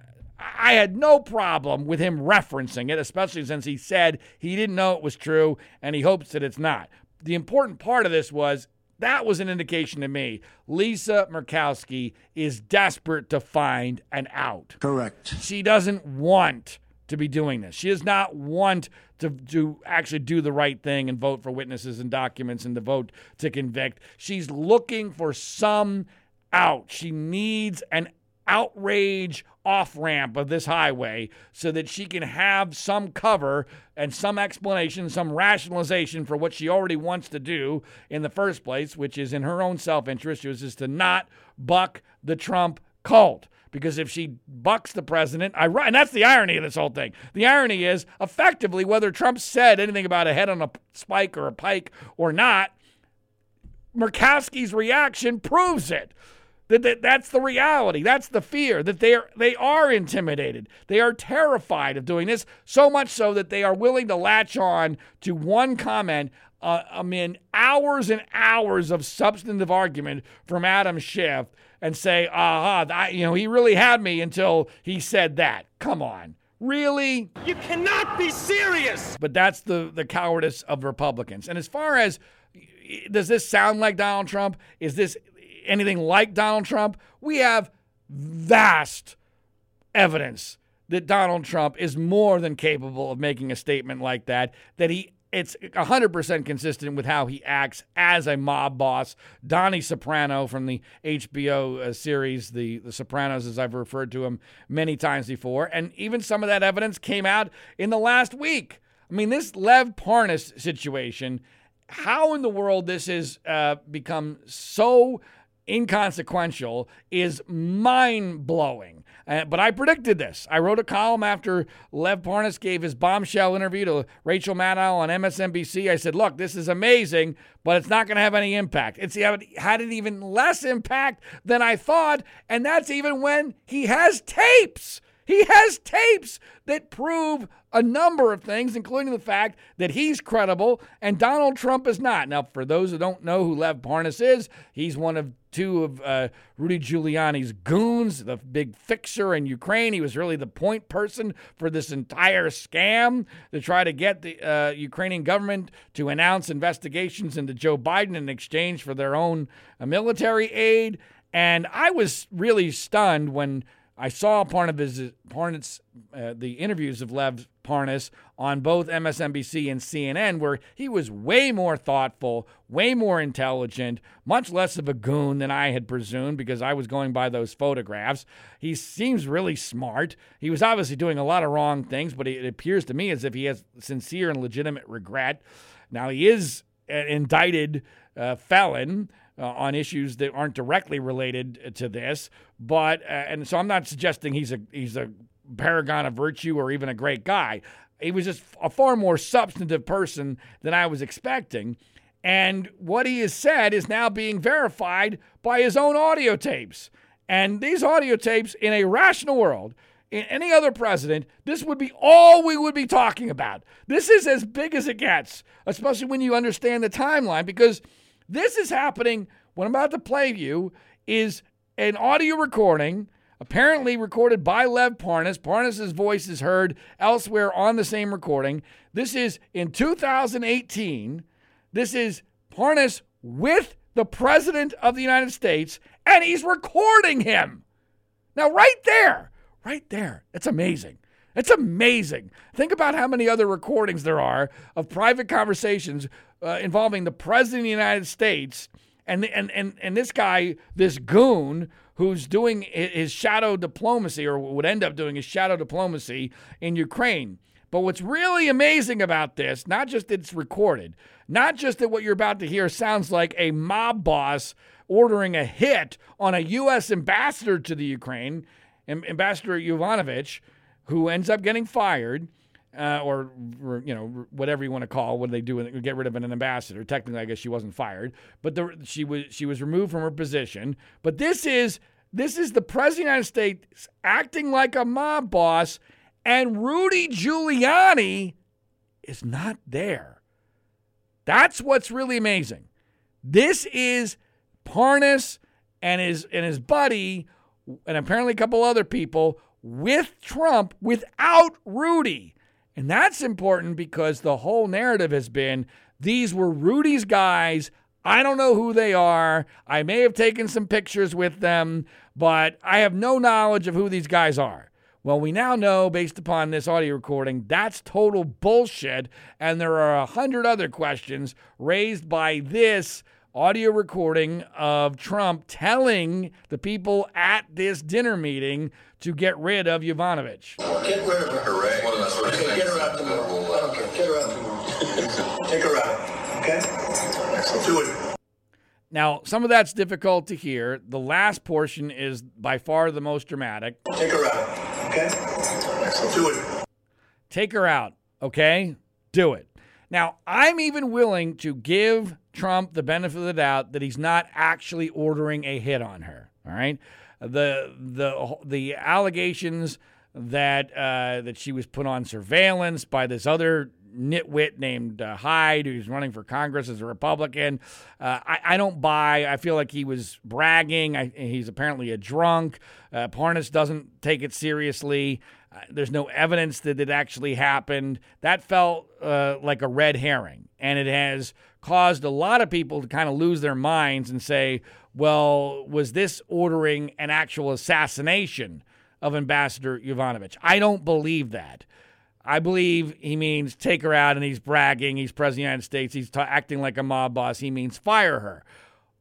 A: I had no problem with him referencing it, especially since he said he didn't know it was true and he hopes that it's not. The important part of this was that was an indication to me. Lisa Murkowski is desperate to find an out.
C: Correct.
A: She doesn't want to be doing this. She does not want to, to actually do the right thing and vote for witnesses and documents and to vote to convict. She's looking for some out. She needs an outrage off ramp of this highway so that she can have some cover and some explanation, some rationalization for what she already wants to do in the first place, which is in her own self interest, which is to not buck the Trump cult. Because if she bucks the president, I and that's the irony of this whole thing. The irony is effectively whether Trump said anything about a head on a spike or a pike or not, Murkowski's reaction proves it. That, that that's the reality. That's the fear that they are they are intimidated. They are terrified of doing this so much so that they are willing to latch on to one comment uh, amid hours and hours of substantive argument from Adam Schiff and say, "Aha, you know, he really had me until he said that." Come on. Really?
D: You cannot be serious.
A: But that's the the cowardice of Republicans. And as far as does this sound like Donald Trump? Is this anything like Donald Trump, we have vast evidence that Donald Trump is more than capable of making a statement like that, that he it's 100% consistent with how he acts as a mob boss. Donnie Soprano from the HBO uh, series, the, the Sopranos, as I've referred to him many times before. And even some of that evidence came out in the last week. I mean, this Lev Parnas situation, how in the world this has uh, become so inconsequential is mind blowing. Uh, but I predicted this. I wrote a column after Lev Parnas gave his bombshell interview to Rachel Maddow on MSNBC. I said, look, this is amazing, but it's not going to have any impact. It's had an even less impact than I thought, and that's even when he has tapes. He has tapes that prove a number of things, including the fact that he's credible and Donald Trump is not. Now, for those who don't know who Lev Parnas is, he's one of two of uh, Rudy Giuliani's goons, the big fixer in Ukraine. He was really the point person for this entire scam to try to get the uh, Ukrainian government to announce investigations into Joe Biden in exchange for their own uh, military aid. And I was really stunned when I saw part of his Parnas, uh, the interviews of Lev Parnas on both MSNBC and CNN, where he was way more thoughtful, way more intelligent, much less of a goon than I had presumed because I was going by those photographs. He seems really smart. He was obviously doing a lot of wrong things, but it appears to me as if he has sincere and legitimate regret. Now, he is an indicted uh, felon uh, on issues that aren't directly related to this. But uh, and so I'm not suggesting he's a he's a paragon of virtue or even a great guy. He was just a far more substantive person than I was expecting. And what he has said is now being verified by his own audio tapes. And these audio tapes, in a rational world, in any other president, this would be all we would be talking about. This is as big as it gets, especially when you understand the timeline, because this is happening. What I'm about to play you is an audio recording, apparently recorded by Lev Parnas. Parnas's voice is heard elsewhere on the same recording. This is in 2018. This is Parnas with the President of the United States, and he's recording him. Now, right there, right there, it's amazing. It's amazing. Think about how many other recordings there are of private conversations uh, involving the President of the United States and, and, and, and this guy, this goon, who's doing his shadow diplomacy or would end up doing his shadow diplomacy in Ukraine. But what's really amazing about this, not just that it's recorded, not just that what you're about to hear sounds like a mob boss ordering a hit on a U.S. ambassador to the Ukraine, Ambassador Yovanovitch, who ends up getting fired. Uh, or you know whatever you want to call what they do get rid of an ambassador. Technically, I guess she wasn't fired, but the, she was she was removed from her position. But this is this is the president of the United States acting like a mob boss, and Rudy Giuliani is not there. That's what's really amazing. This is Parnas and his and his buddy, and apparently a couple other people with Trump without Rudy. And that's important because the whole narrative has been these were Rudy's guys. I don't know who they are. I may have taken some pictures with them, but I have no knowledge of who these guys are. Well, we now know, based upon this audio recording, that's total bullshit. And there are a hundred other questions raised by this audio recording of Trump telling the people at this dinner meeting to get rid of Yovanovitch.
C: Get rid of her. Hooray. Okay, get her out tomorrow. I don't care. Get her out tomorrow. Take her out. Okay? Do it.
A: Now, some of that's difficult to hear. The last portion is by far the most dramatic.
C: Take her out. Okay? Do it.
A: Take her out. Okay? Do it. Now, I'm even willing to give Trump the benefit of the doubt that he's not actually ordering a hit on her. All right, the the the allegations that uh, that she was put on surveillance by this other nitwit named uh, Hyde, who's running for Congress as a Republican. Uh, I, I, don't buy. I feel like he was bragging. I, he's apparently a drunk. Uh, Parnas doesn't take it seriously. Uh, there's no evidence that it actually happened. That felt uh, like a red herring, and it has caused a lot of people to kind of lose their minds and say, well, was this ordering an actual assassination of Ambassador Yovanovitch? I don't believe that. I believe he means take her out and he's bragging. He's president of the United States. He's t- acting like a mob boss. He means fire her.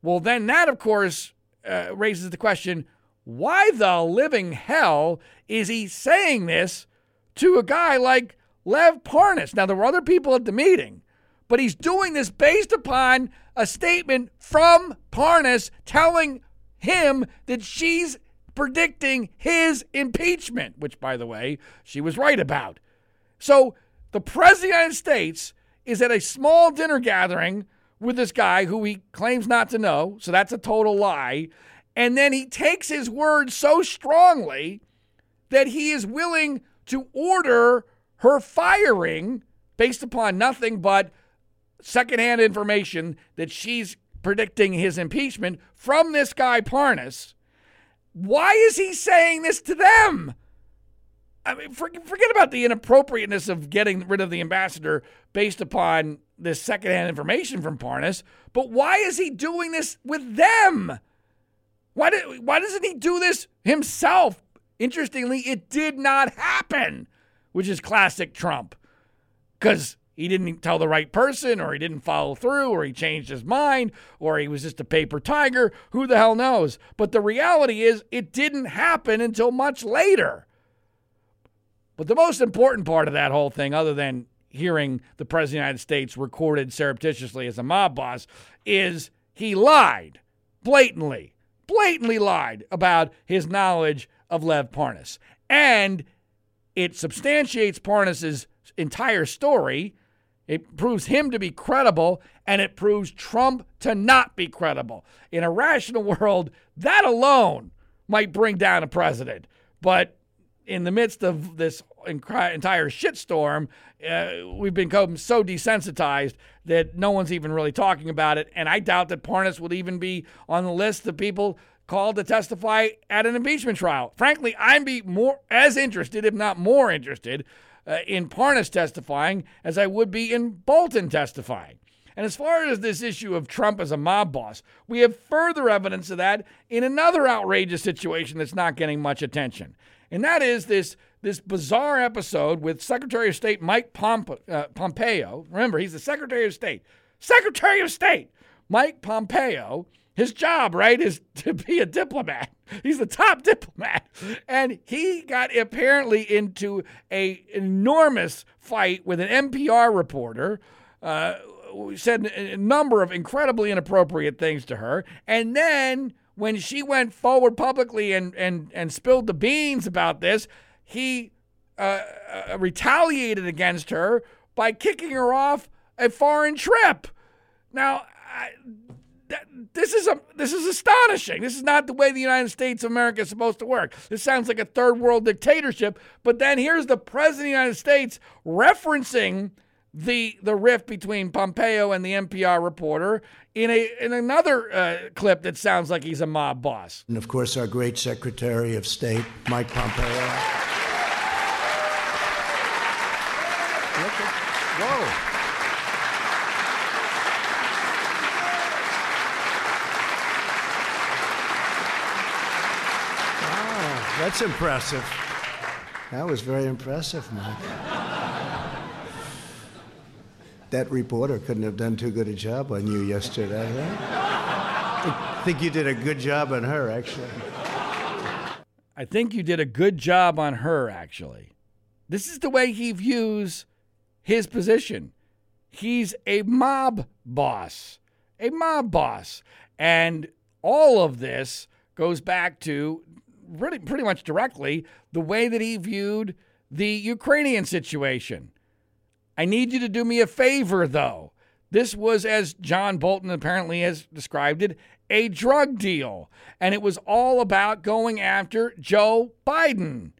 A: Well, then that, of course, uh, raises the question why the living hell is he saying this to a guy like Lev Parnas? Now, there were other people at the meeting, but he's doing this based upon a statement from Parnas telling him that she's predicting his impeachment, which, by the way, she was right about. So the President of the United States is at a small dinner gathering with this guy who he claims not to know, so that's a total lie. And then he takes his word so strongly that he is willing to order her firing based upon nothing but secondhand information that she's predicting his impeachment from this guy Parnas. Why is he saying this to them? I mean, forget about the inappropriateness of getting rid of the ambassador based upon this secondhand information from Parnas, but why is he doing this with them? Why, did, why doesn't he do this himself? Interestingly, it did not happen, which is classic Trump. Because he didn't tell the right person, or he didn't follow through, or he changed his mind, or he was just a paper tiger. Who the hell knows? But the reality is, it didn't happen until much later. But the most important part of that whole thing, other than hearing the President of the United States recorded surreptitiously as a mob boss, is he lied blatantly, blatantly lied about his knowledge of Lev Parnas. And it substantiates Parnas's entire story it proves him to be credible, and it proves Trump to not be credible. In a rational world, that alone might bring down a president. But in the midst of this entire shitstorm, uh, we've become so desensitized that no one's even really talking about it. And I doubt that Parnas would even be on the list of people called to testify at an impeachment trial. Frankly, I'd be more as interested, if not more interested, uh, in Parnas testifying as I would be in Bolton testifying. And as far as this issue of Trump as a mob boss, we have further evidence of that in another outrageous situation that's not getting much attention. And that is this, this bizarre episode with Secretary of State Mike Pomp- uh, Pompeo. Remember, he's the Secretary of State. Secretary of State Mike Pompeo. His job, right, is to be a diplomat. He's the top diplomat. And he got apparently into a enormous fight with an NPR reporter uh, said a number of incredibly inappropriate things to her. And then when she went forward publicly and, and, and spilled the beans about this, he uh, uh, retaliated against her by kicking her off a foreign trip. Now, I, this is a this is astonishing. This is not the way the United States of America is supposed to work. This sounds like a third world dictatorship. But then here's the president of the United States referencing the the rift between Pompeo and the NPR reporter in a in another uh, clip that sounds like he's a mob boss.
E: And of course, our great Secretary of State, Mike Pompeo. Whoa. Wow, that's impressive. That was very impressive, Mike that reporter couldn't have done too good a job on you yesterday, huh? I think you did a good job on her, actually.
A: I think you did a good job on her, actually. This is the way he views his position. He's a mob boss, a mob boss. And all of this goes back to pretty, pretty much directly the way that he viewed the Ukrainian situation. I need you to do me a favor, though. This was, as John Bolton apparently has described it, a drug deal. And it was all about going after Joe Biden,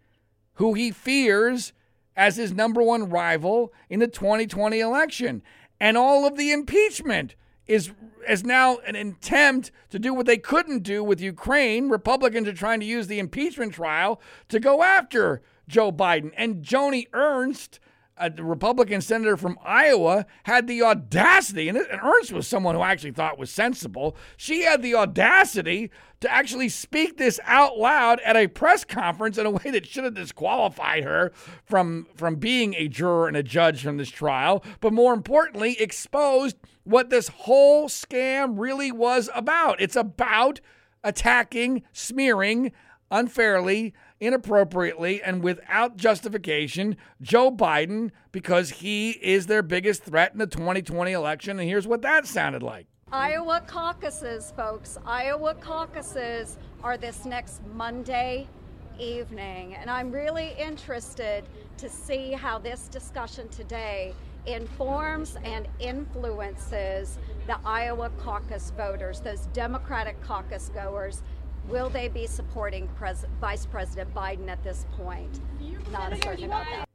A: who he fears as his number one rival in the 2020 election. And all of the impeachment is, is now an attempt to do what they couldn't do with Ukraine. Republicans are trying to use the impeachment trial to go after Joe Biden. And Joni Ernst a Republican senator from Iowa had the audacity, and Ernst was someone who I actually thought was sensible. She had the audacity to actually speak this out loud at a press conference in a way that should have disqualified her from, from being a juror and a judge from this trial, but more importantly, exposed what this whole scam really was about. It's about attacking, smearing unfairly inappropriately and without justification Joe Biden because he is their biggest threat in the 2020 election. And here's what that sounded like.
F: Iowa caucuses, folks. Iowa caucuses are this next Monday evening. And I'm really interested to see how this discussion today informs and influences the Iowa caucus voters, those Democratic caucus goers Will they be supporting Pres- Vice President Biden at this point? Not certain about that.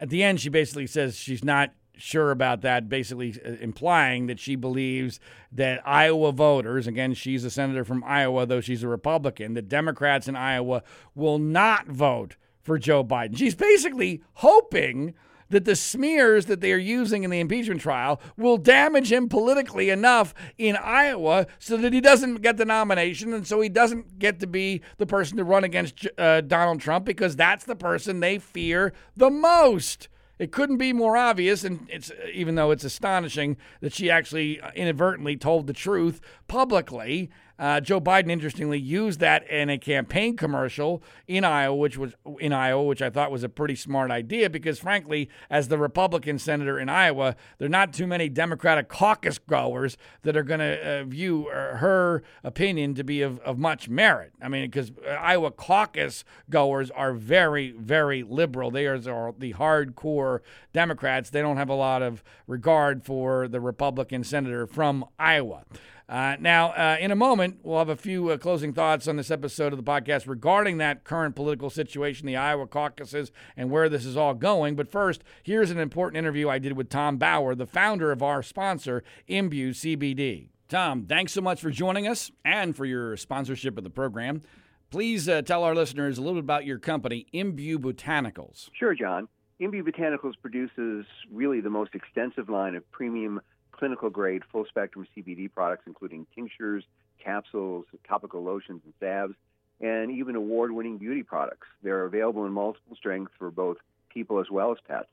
A: At the end, she basically says she's not sure about that, basically uh, implying that she believes that Iowa voters, again, she's a senator from Iowa, though she's a Republican, that Democrats in Iowa will not vote for Joe Biden. She's basically hoping that the smears that they are using in the impeachment trial will damage him politically enough in Iowa so that he doesn't get the nomination and so he doesn't get to be the person to run against uh, Donald Trump because that's the person they fear the most. It couldn't be more obvious, and it's even though it's astonishing that she actually uh, inadvertently told the truth publicly. Uh, Joe Biden, interestingly, used that in a campaign commercial in Iowa, which was in Iowa, which I thought was a pretty smart idea because, frankly, as the Republican senator in Iowa, there are not too many Democratic caucus goers that are going to uh, view uh, her opinion to be of, of much merit. I mean, because uh, Iowa caucus goers are very, very liberal. They are, are the hardcore Democrats. They don't have a lot of regard for the Republican senator from Iowa. Uh, now, uh, in a moment, we'll have a few uh, closing thoughts on this episode of the podcast regarding that current political situation, the Iowa caucuses, and where this is all going. But first, here's an important interview I did with Tom Bauer, the founder of our sponsor, Imbue CBD. Tom, thanks so much for joining us and for your sponsorship of the program. Please uh, tell our listeners a little bit about your company, Imbue Botanicals.
G: Sure, John. Imbue Botanicals produces really the most extensive line of premium clinical grade full spectrum CBD products, including tinctures, capsules, topical lotions, and salves, and even award winning beauty products. They're available in multiple strengths for both people as well as pets.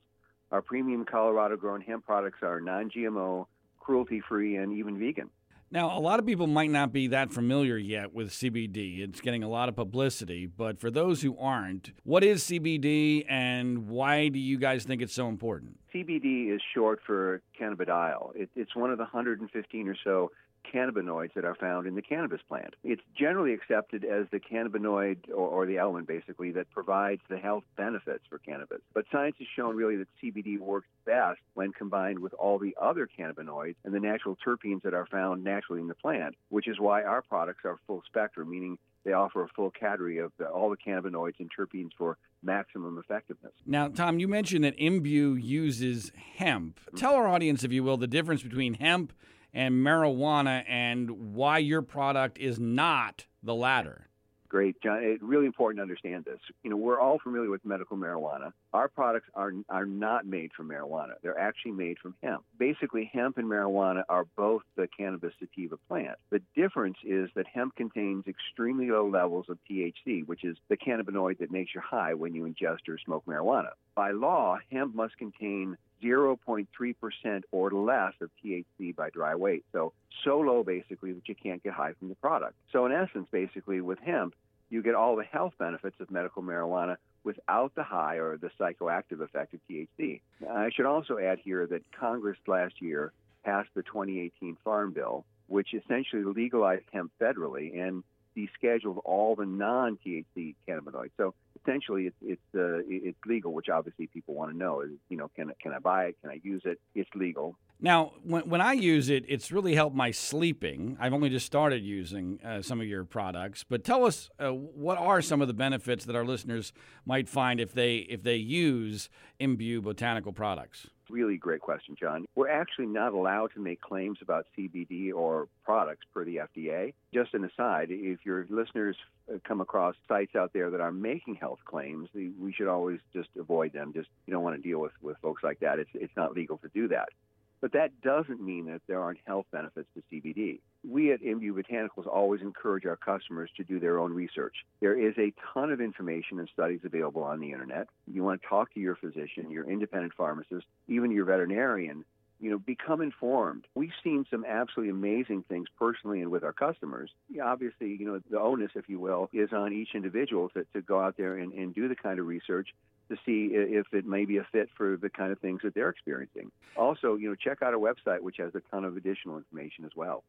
G: Our premium Colorado grown hemp products are non GMO, cruelty free, and even vegan.
A: Now, a lot of people might not be that familiar yet with CBD. It's getting a lot of publicity, but for those who aren't, what is CBD and why do you guys think it's so important?
G: CBD is short for cannabidiol. It, it's one of the 115 or so cannabinoids that are found in the cannabis plant. It's generally accepted as the cannabinoid or, or, the element basically that provides the health benefits for cannabis. But science has shown really that CBD works best when combined with all the other cannabinoids and the natural terpenes that are found naturally in the plant, which is why our products are full spectrum, meaning they offer a full category of the, all the cannabinoids and terpenes for maximum effectiveness.
A: Now, Tom, you mentioned that Imbue uses hemp. Tell our audience, if you will, the difference between hemp and marijuana and why your product is not the latter.
G: Great, John. It's really important to understand this. You know, we're all familiar with medical marijuana. Our products are are not made from marijuana. They're actually made from hemp. Basically, hemp and marijuana are both the cannabis sativa plant. The difference is that hemp contains extremely low levels of THC, which is the cannabinoid that makes you high when you ingest or smoke marijuana. By law, hemp must contain 0.3% or less of THC by dry weight. So, so low basically that you can't get high from the product. So, in essence, basically with hemp, you get all the health benefits of medical marijuana without the high or the psychoactive effect of THC. I should also add here that Congress last year passed the 2018 Farm Bill, which essentially legalized hemp federally and descheduled all the non-THC cannabinoids. So essentially, it's it's uh, it's legal, which obviously people want to know is you know can can I buy it? Can I use it? It's legal.
A: Now, when, when I use it, it's really helped my sleeping. I've only just started using uh, some of your products, but tell us uh, what are some of the benefits that our listeners might find if they if they use Imbue botanical products.
G: Really great question, John. We're actually not allowed to make claims about CBD or products per the FDA. Just an aside, if your listeners uh, come across sites out there that are making health claims, we should always just avoid them. Just you don't want to deal with, with folks like that. It's, it's not legal to do that. But that doesn't mean that there aren't health benefits to CBD. We at Imbue Botanicals always encourage our customers to do their own research. There is a ton of information and studies available on the internet. You want to talk to your physician, your independent pharmacist, even your veterinarian. You know, become informed. We've seen some absolutely amazing things personally and with our customers. Obviously, you know, the onus, if you will, is on each individual to, to go out there and, and do the kind of research to see if it may be a fit for the kind of things that they're experiencing. Also, you know, check out our website, which has a ton of additional information as well.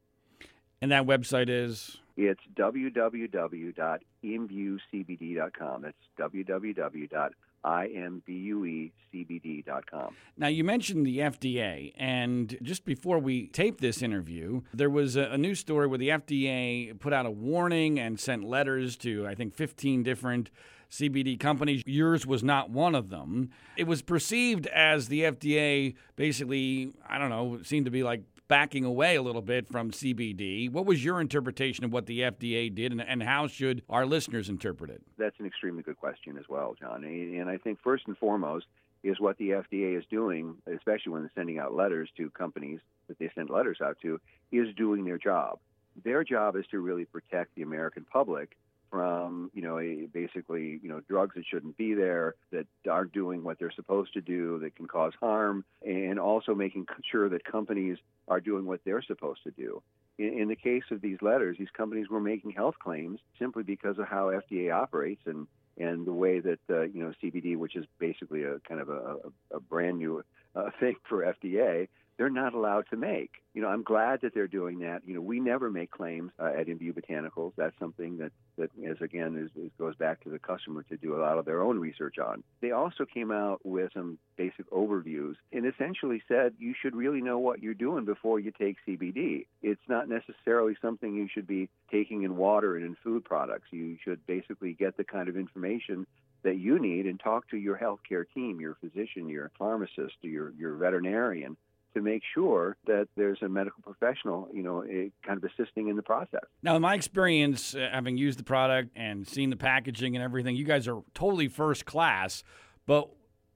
A: And that website is?
G: It's www.imbuecbd.com. That's www.imbuecbd.com.
A: Now, you mentioned the FDA, and just before we taped this interview, there was a, a news story where the FDA put out a warning and sent letters to, I think, 15 different CBD companies. Yours was not one of them. It was perceived as the FDA basically, I don't know, seemed to be like backing away a little bit from CBD. What was your interpretation of what the FDA did, and, and, how should our listeners interpret it?
G: That's an extremely good question as well, John. And I think first and foremost is what the FDA is doing, especially when they're sending out letters to companies that they send letters out to, is doing their job. Their job is to really protect the American public from you know a, basically you know drugs that shouldn't be there that aren't doing what they're supposed to do that can cause harm and also making sure that companies are doing what they're supposed to do. In, in the case of these letters these companies were making health claims simply because of how FDA operates and and the way that uh, you know CBD which is basically a kind of a, a brand new uh, thing for FDA they're not allowed to make. You know, I'm glad that they're doing that. You know, we never make claims uh, at Imbue Botanicals. That's something that, that is, again, is, is, goes back to the customer to do a lot of their own research on. They also came out with some basic overviews and essentially said you should really know what you're doing before you take CBD. It's not necessarily something you should be taking in water and in food products. You should basically get the kind of information that you need and talk to your healthcare team, your physician, your pharmacist, your, your veterinarian to make sure that there's a medical professional, you know, eh, kind of assisting in the process.
A: Now, in my experience, uh, having used the product and seen the packaging and everything, you guys are totally first class. But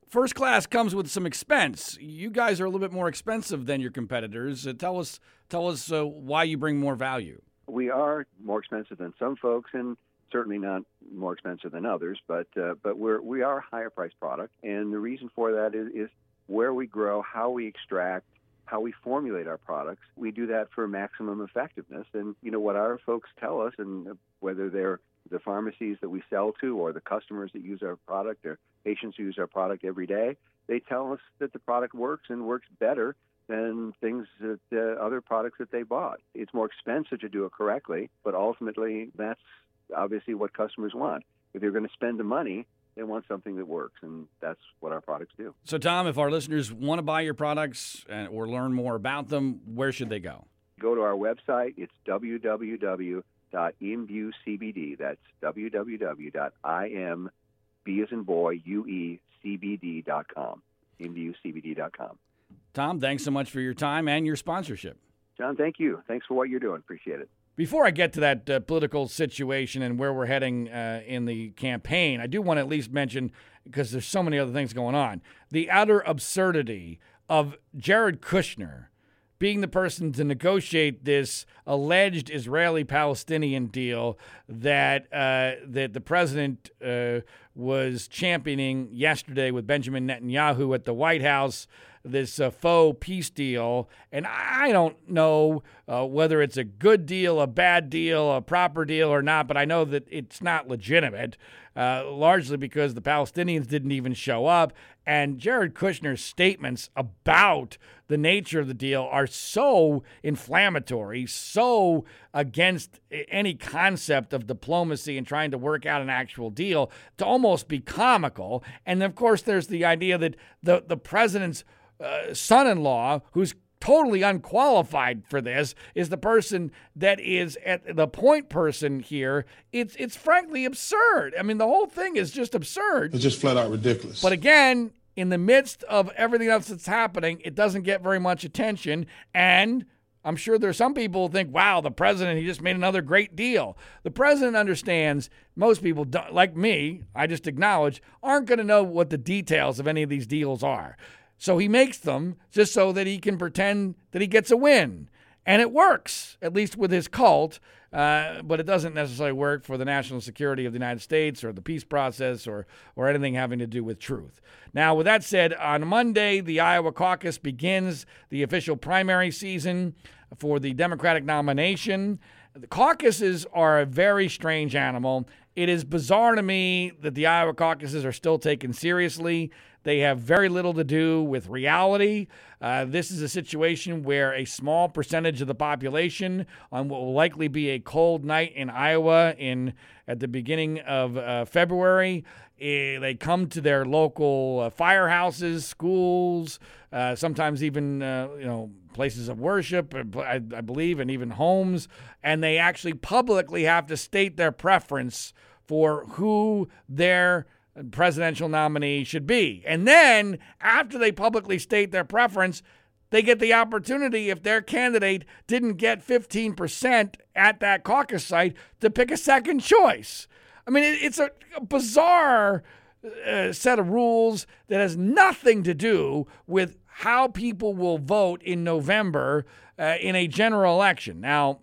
A: first class comes with some expense. You guys are a little bit more expensive than your competitors. Uh, tell us, tell us uh, why you bring more value.
G: We are more expensive than some folks, and certainly not more expensive than others. But uh, but we're we are a higher priced product, and the reason for that is, is where we grow, how we extract, how we formulate our products. We do that for maximum effectiveness. And you know what our folks tell us, and whether they're the pharmacies that we sell to or the customers that use our product or patients who use our product every day, they tell us that the product works and works better than things that uh, other products that they bought. It's more expensive to do it correctly, but ultimately that's obviously what customers want. If they're going to spend the money, they want something that works, and that's what our products do.
A: So, Tom, if our listeners want to buy your products or learn more about them, where should they go?
G: Go to our website. It's www.imbuecbd. That's www.im, B as in boy, imbuecbd.com.
A: Tom, thanks so much for your time and your sponsorship.
G: John, thank you. Thanks for what you're doing. Appreciate it.
A: Before I get to that uh, political situation and where we're heading uh, in the campaign, I do want to at least mention, because there's so many other things going on, the utter absurdity of Jared Kushner being the person to negotiate this alleged Israeli-Palestinian deal that uh, that the president uh, was championing yesterday with Benjamin Netanyahu at the White House this uh, faux peace deal. And I don't know uh, whether it's a good deal, a bad deal, a proper deal or not, but I know that it's not legitimate, uh, largely because the Palestinians didn't even show up. And Jared Kushner's statements about the nature of the deal are so inflammatory, so against any concept of diplomacy and trying to work out an actual deal to almost be comical. And of course, there's the idea that the, the president's uh, son in law, who's totally unqualified for this is the person that is at the point person here. It's it's frankly absurd. I mean, the whole thing is just absurd.
H: It's just flat out ridiculous.
A: But again, in the midst of everything else that's happening, it doesn't get very much attention. And I'm sure there's some people who think, wow, the president, he just made another great deal. The president understands most people, like me, I just acknowledge, aren't going to know what the details of any of these deals are. So he makes them just so that he can pretend that he gets a win. And it works, at least with his cult, uh, but it doesn't necessarily work for the national security of the United States or the peace process or, or anything having to do with truth. Now, with that said, on Monday, the Iowa caucus begins the official primary season for the Democratic nomination. The caucuses are a very strange animal. It is bizarre to me that the Iowa caucuses are still taken seriously. They have very little to do with reality. Uh, this is a situation where a small percentage of the population, on what will likely be a cold night in Iowa in at the beginning of uh, February, eh, they come to their local uh, firehouses, schools, uh, sometimes even uh, you know places of worship, uh, I, I believe, and even homes, and they actually publicly have to state their preference for who their presidential nominee should be. And then, after they publicly state their preference, they get the opportunity, if their candidate didn't get 15% at that caucus site, to pick a second choice. I mean, it's a, bizarre uh, set of rules that has nothing to do with how people will vote in November uh, in a general election. Now,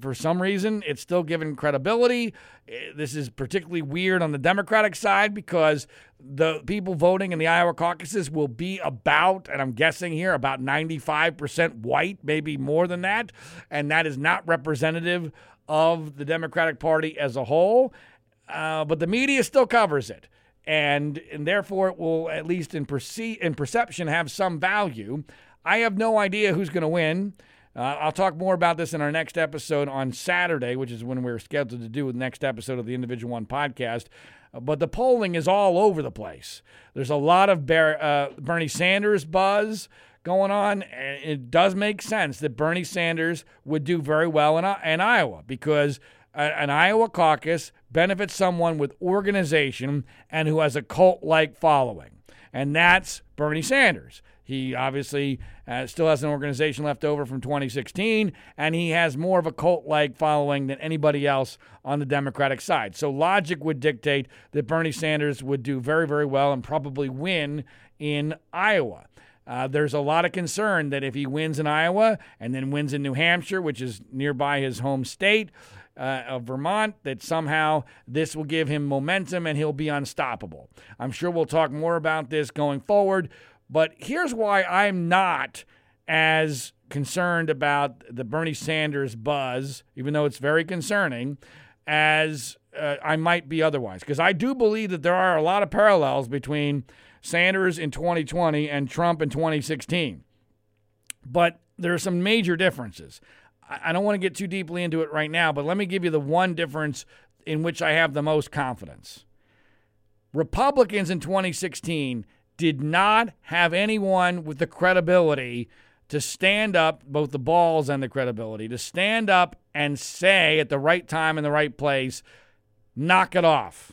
A: for some reason, it's still given credibility. Uh, this is particularly weird on the Democratic side because the people voting in the Iowa caucuses will be about, and I'm guessing here, about 95% white, maybe more than that. And that is not representative of the Democratic Party as a whole. Uh, but the media still covers it. And, and therefore, it will, at least in, perce- in perception, have some value. I have no idea who's going to win. Uh, I'll talk more about this in our next episode on Saturday, which is when we're scheduled to do the next episode of the Individual One podcast. Uh, but the polling is all over the place. There's a lot of Ber- uh, Bernie Sanders buzz going on. And it does make sense that Bernie Sanders would do very well in, in Iowa because an Iowa caucus benefits someone with organization and who has a cult like following. And that's Bernie Sanders. He obviously uh, still has an organization left over from 2016, and he has more of a cult like following than anybody else on the Democratic side. So logic would dictate that Bernie Sanders would do very, very well and probably win in Iowa. Uh, there's a lot of concern that if he wins in Iowa and then wins in New Hampshire, which is nearby his home state, uh, of Vermont that somehow this will give him momentum and he'll be unstoppable. I'm sure we'll talk more about this going forward, but here's why I'm not as concerned about the Bernie Sanders buzz, even though it's very concerning, as uh, I might be otherwise. Because I do believe that there are a lot of parallels between Sanders in 2020 and Trump in 2016. But there are some major differences. I don't want to get too deeply into it right now, but let me give you the one difference in which I have the most confidence. Republicans in 2016 did not have anyone with the credibility to stand up, both the balls and the credibility, to stand up and say at the right time in the right place, knock it off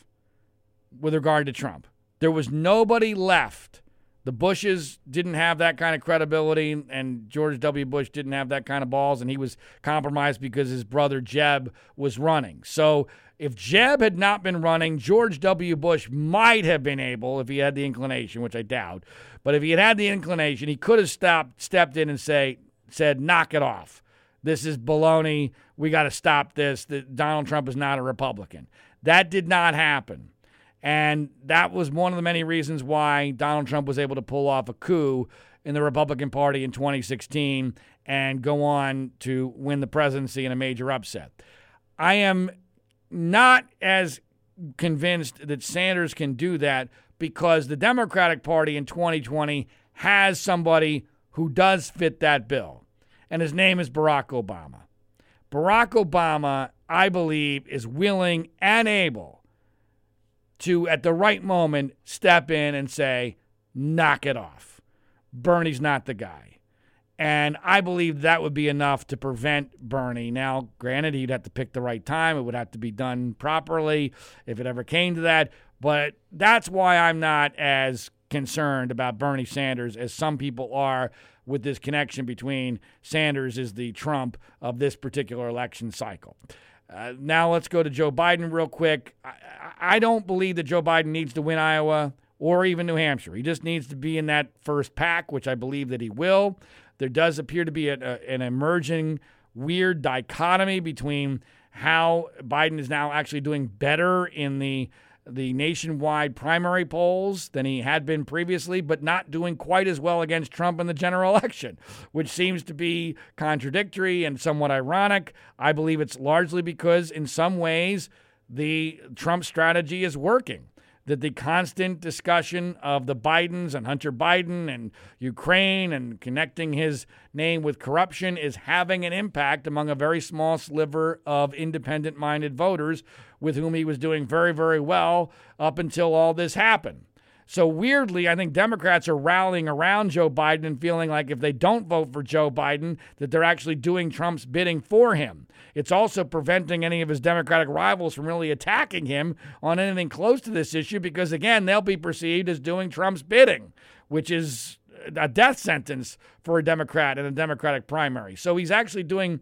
A: with regard to Trump. There was nobody left the Bushes didn't have that kind of credibility, and George W. Bush didn't have that kind of balls, and he was compromised because his brother Jeb was running. So if Jeb had not been running, George W. Bush might have been able, if he had the inclination, which I doubt, but if he had had the inclination, he could have stopped, stepped in and say, said, knock it off. This is baloney. We got to stop this. That Donald Trump is not a Republican. That did not happen. And that was one of the many reasons why Donald Trump was able to pull off a coup in the Republican Party in 2016 and go on to win the presidency in a major upset. I am not as convinced that Sanders can do that because the Democratic Party in 2020 has somebody who does fit that bill, and his name is Barack Obama. Barack Obama, I believe, is willing and able to, at the right moment, step in and say, knock it off. Bernie's not the guy. And I believe that would be enough to prevent Bernie. Now, granted, he'd have to pick the right time. It would have to be done properly if it ever came to that. But that's why I'm not as concerned about Bernie Sanders as some people are with this connection between Sanders is the Trump of this particular election cycle. Uh, now let's go to Joe Biden real quick. I, I don't believe that Joe Biden needs to win Iowa or even New Hampshire. He just needs to be in that first pack, which I believe that he will. There does appear to be a, a, an emerging weird dichotomy between how Biden is now actually doing better in the the nationwide primary polls than he had been previously, but not doing quite as well against Trump in the general election, which seems to be contradictory and somewhat ironic. I believe it's largely because, in some ways, the Trump strategy is working that the constant discussion of the Bidens and Hunter Biden and Ukraine and connecting his name with corruption is having an impact among a very small sliver of independent minded voters with whom he was doing very, very well up until all this happened. So weirdly, I think Democrats are rallying around Joe Biden and feeling like if they don't vote for Joe Biden, that they're actually doing Trump's bidding for him. It's also preventing any of his Democratic rivals from really attacking him on anything close to this issue because again, they'll be perceived as doing Trump's bidding, which is a death sentence for a Democrat in a Democratic primary. So he's actually doing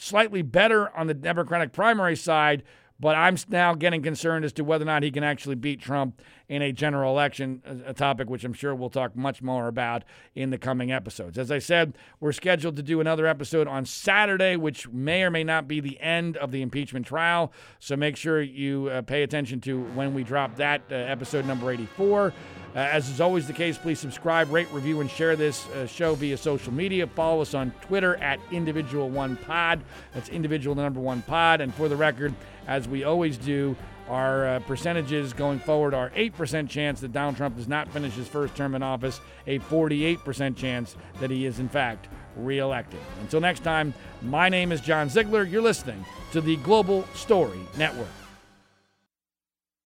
A: slightly better on the Democratic primary side but I'm now getting concerned as to whether or not he can actually beat Trump in a general election, a topic which I'm sure we'll talk much more about in the coming episodes. As I said, we're scheduled to do another episode on Saturday, which may or may not be the end of the impeachment trial. So make sure you uh, pay attention to when we drop that uh, episode number 84. Uh, as is always the case, please subscribe, rate, review, and share this uh, show via social media. Follow us on Twitter at Individual One Pod. That's Individual Number One Pod. And for the record, as we always do, our uh, percentages going forward are 8% chance that Donald Trump does not finish his first term in office, a 48% chance that he is, in fact, reelected. Until next time, my name is John Ziegler. You're listening to the Global Story Network.